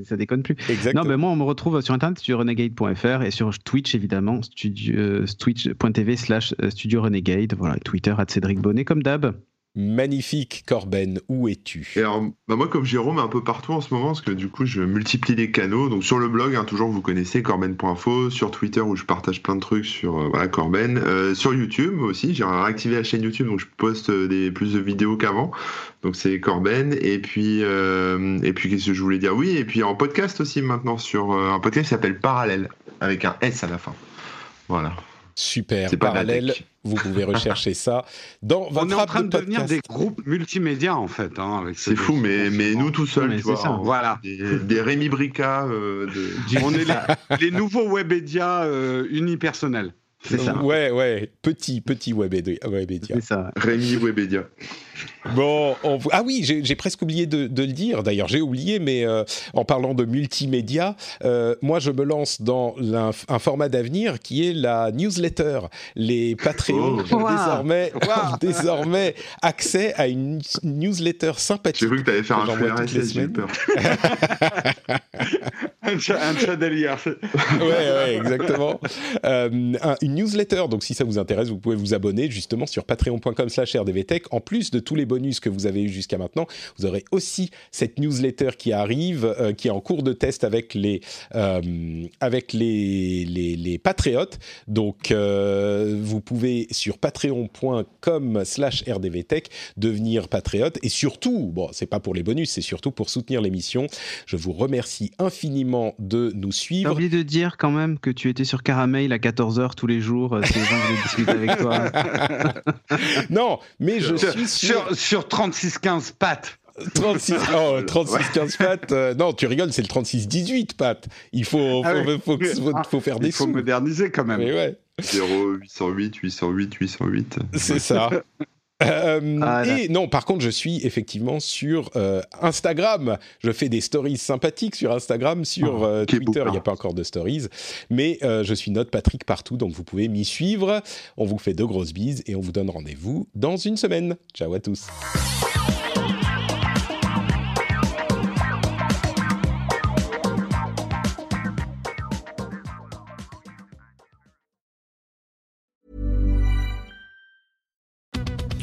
[SPEAKER 3] ça, déconne plus.
[SPEAKER 1] Exactement.
[SPEAKER 3] Non, ben moi, on me retrouve sur Internet, sur renegade.fr et sur Twitch, évidemment, euh, twitch.tv slash euh, studio renegade. Voilà, Twitter, à Cédric Bonnet, comme d'hab.
[SPEAKER 1] Magnifique, Corben, où es-tu?
[SPEAKER 4] Alors, bah moi, comme Jérôme, un peu partout en ce moment, parce que du coup, je multiplie les canaux. Donc, sur le blog, hein, toujours, vous connaissez corben.info. Sur Twitter, où je partage plein de trucs sur euh, voilà, Corben. Euh, sur YouTube aussi, j'ai réactivé la chaîne YouTube, donc je poste euh, des, plus de vidéos qu'avant. Donc, c'est Corben. Et puis, euh, et puis qu'est-ce que je voulais dire? Oui, et puis en podcast aussi maintenant, sur un podcast qui s'appelle Parallèle, avec un S à la fin. Voilà.
[SPEAKER 1] Super,
[SPEAKER 4] C'est
[SPEAKER 1] parallèle. Vous pouvez rechercher ça dans votre
[SPEAKER 2] On est en train de, devenir des groupes multimédia en fait. Hein,
[SPEAKER 4] C'est
[SPEAKER 2] ce-
[SPEAKER 4] fou, mais, mais nous tout seuls, tu
[SPEAKER 3] c'est
[SPEAKER 4] vois.
[SPEAKER 3] ça.
[SPEAKER 4] en-
[SPEAKER 2] Voilà.
[SPEAKER 4] Des, des Rémi Brica euh, de.
[SPEAKER 2] On est les, les nouveaux webédias euh, unipersonnels.
[SPEAKER 3] C'est ça.
[SPEAKER 1] Ouais, ouais, petit, petit Webedia. Webedia.
[SPEAKER 3] C'est ça.
[SPEAKER 4] Rémi Webedia.
[SPEAKER 1] Bon, on- ah oui, j'ai presque oublié de, de le dire. D'ailleurs, j'ai oublié, mais euh, en parlant de multimédia, euh, moi, je me lance dans un format d'avenir qui est la newsletter. Les Patreons
[SPEAKER 4] Oh.
[SPEAKER 1] ont
[SPEAKER 3] Wow.
[SPEAKER 1] désormais,
[SPEAKER 3] Wow.
[SPEAKER 1] désormais accès à une newsletter sympathique.
[SPEAKER 4] J'ai cru que t'allais faire
[SPEAKER 1] que
[SPEAKER 4] un j'ai peur.
[SPEAKER 2] un chat, un chat
[SPEAKER 1] ouais, ouais, exactement. Euh, un- une newsletter, donc si ça vous intéresse, vous pouvez vous abonner justement sur patreon.com slash rdvtech. En plus de tous les bonus que vous avez eu jusqu'à maintenant, vous aurez aussi cette newsletter qui arrive, euh, qui est en cours de test avec les, euh, avec les, les, les patriotes. Donc, euh, vous pouvez sur patreon.com slash rdvtech devenir patriote. Et surtout, bon, c'est pas pour les bonus, c'est surtout pour soutenir l'émission. Je vous remercie infiniment de nous
[SPEAKER 3] J'ai
[SPEAKER 1] suivre.
[SPEAKER 3] oublié de dire quand même que tu étais sur Caramel à 14h tous les jours. euh, Si les gens voulaient discuter avec toi.
[SPEAKER 1] Non, mais je
[SPEAKER 2] Sur,
[SPEAKER 1] suis sur
[SPEAKER 2] sur, sur 36-15 pattes.
[SPEAKER 1] 36, oh, 36 15 pattes. euh, non, tu rigoles, c'est le 36 18 pattes. Il faut, faut,
[SPEAKER 2] Ah oui.
[SPEAKER 1] faut, faut-
[SPEAKER 2] Ah,
[SPEAKER 1] faut faire des
[SPEAKER 2] Il faut
[SPEAKER 1] sous.
[SPEAKER 2] moderniser quand même.
[SPEAKER 1] Mais ouais,
[SPEAKER 4] 0 808 808 808.
[SPEAKER 1] c'est ça. Euh,
[SPEAKER 3] Ah,
[SPEAKER 1] et non, par contre, je suis effectivement sur euh, Instagram. Je fais des stories sympathiques sur Instagram, sur
[SPEAKER 4] Oh,
[SPEAKER 1] euh, Twitter. Il n'y a
[SPEAKER 4] pas.
[SPEAKER 1] pas encore de stories, mais euh, je suis Note Patrick partout, donc vous pouvez m'y suivre. On vous fait de grosses bises et on vous donne rendez-vous dans une semaine. Ciao à tous.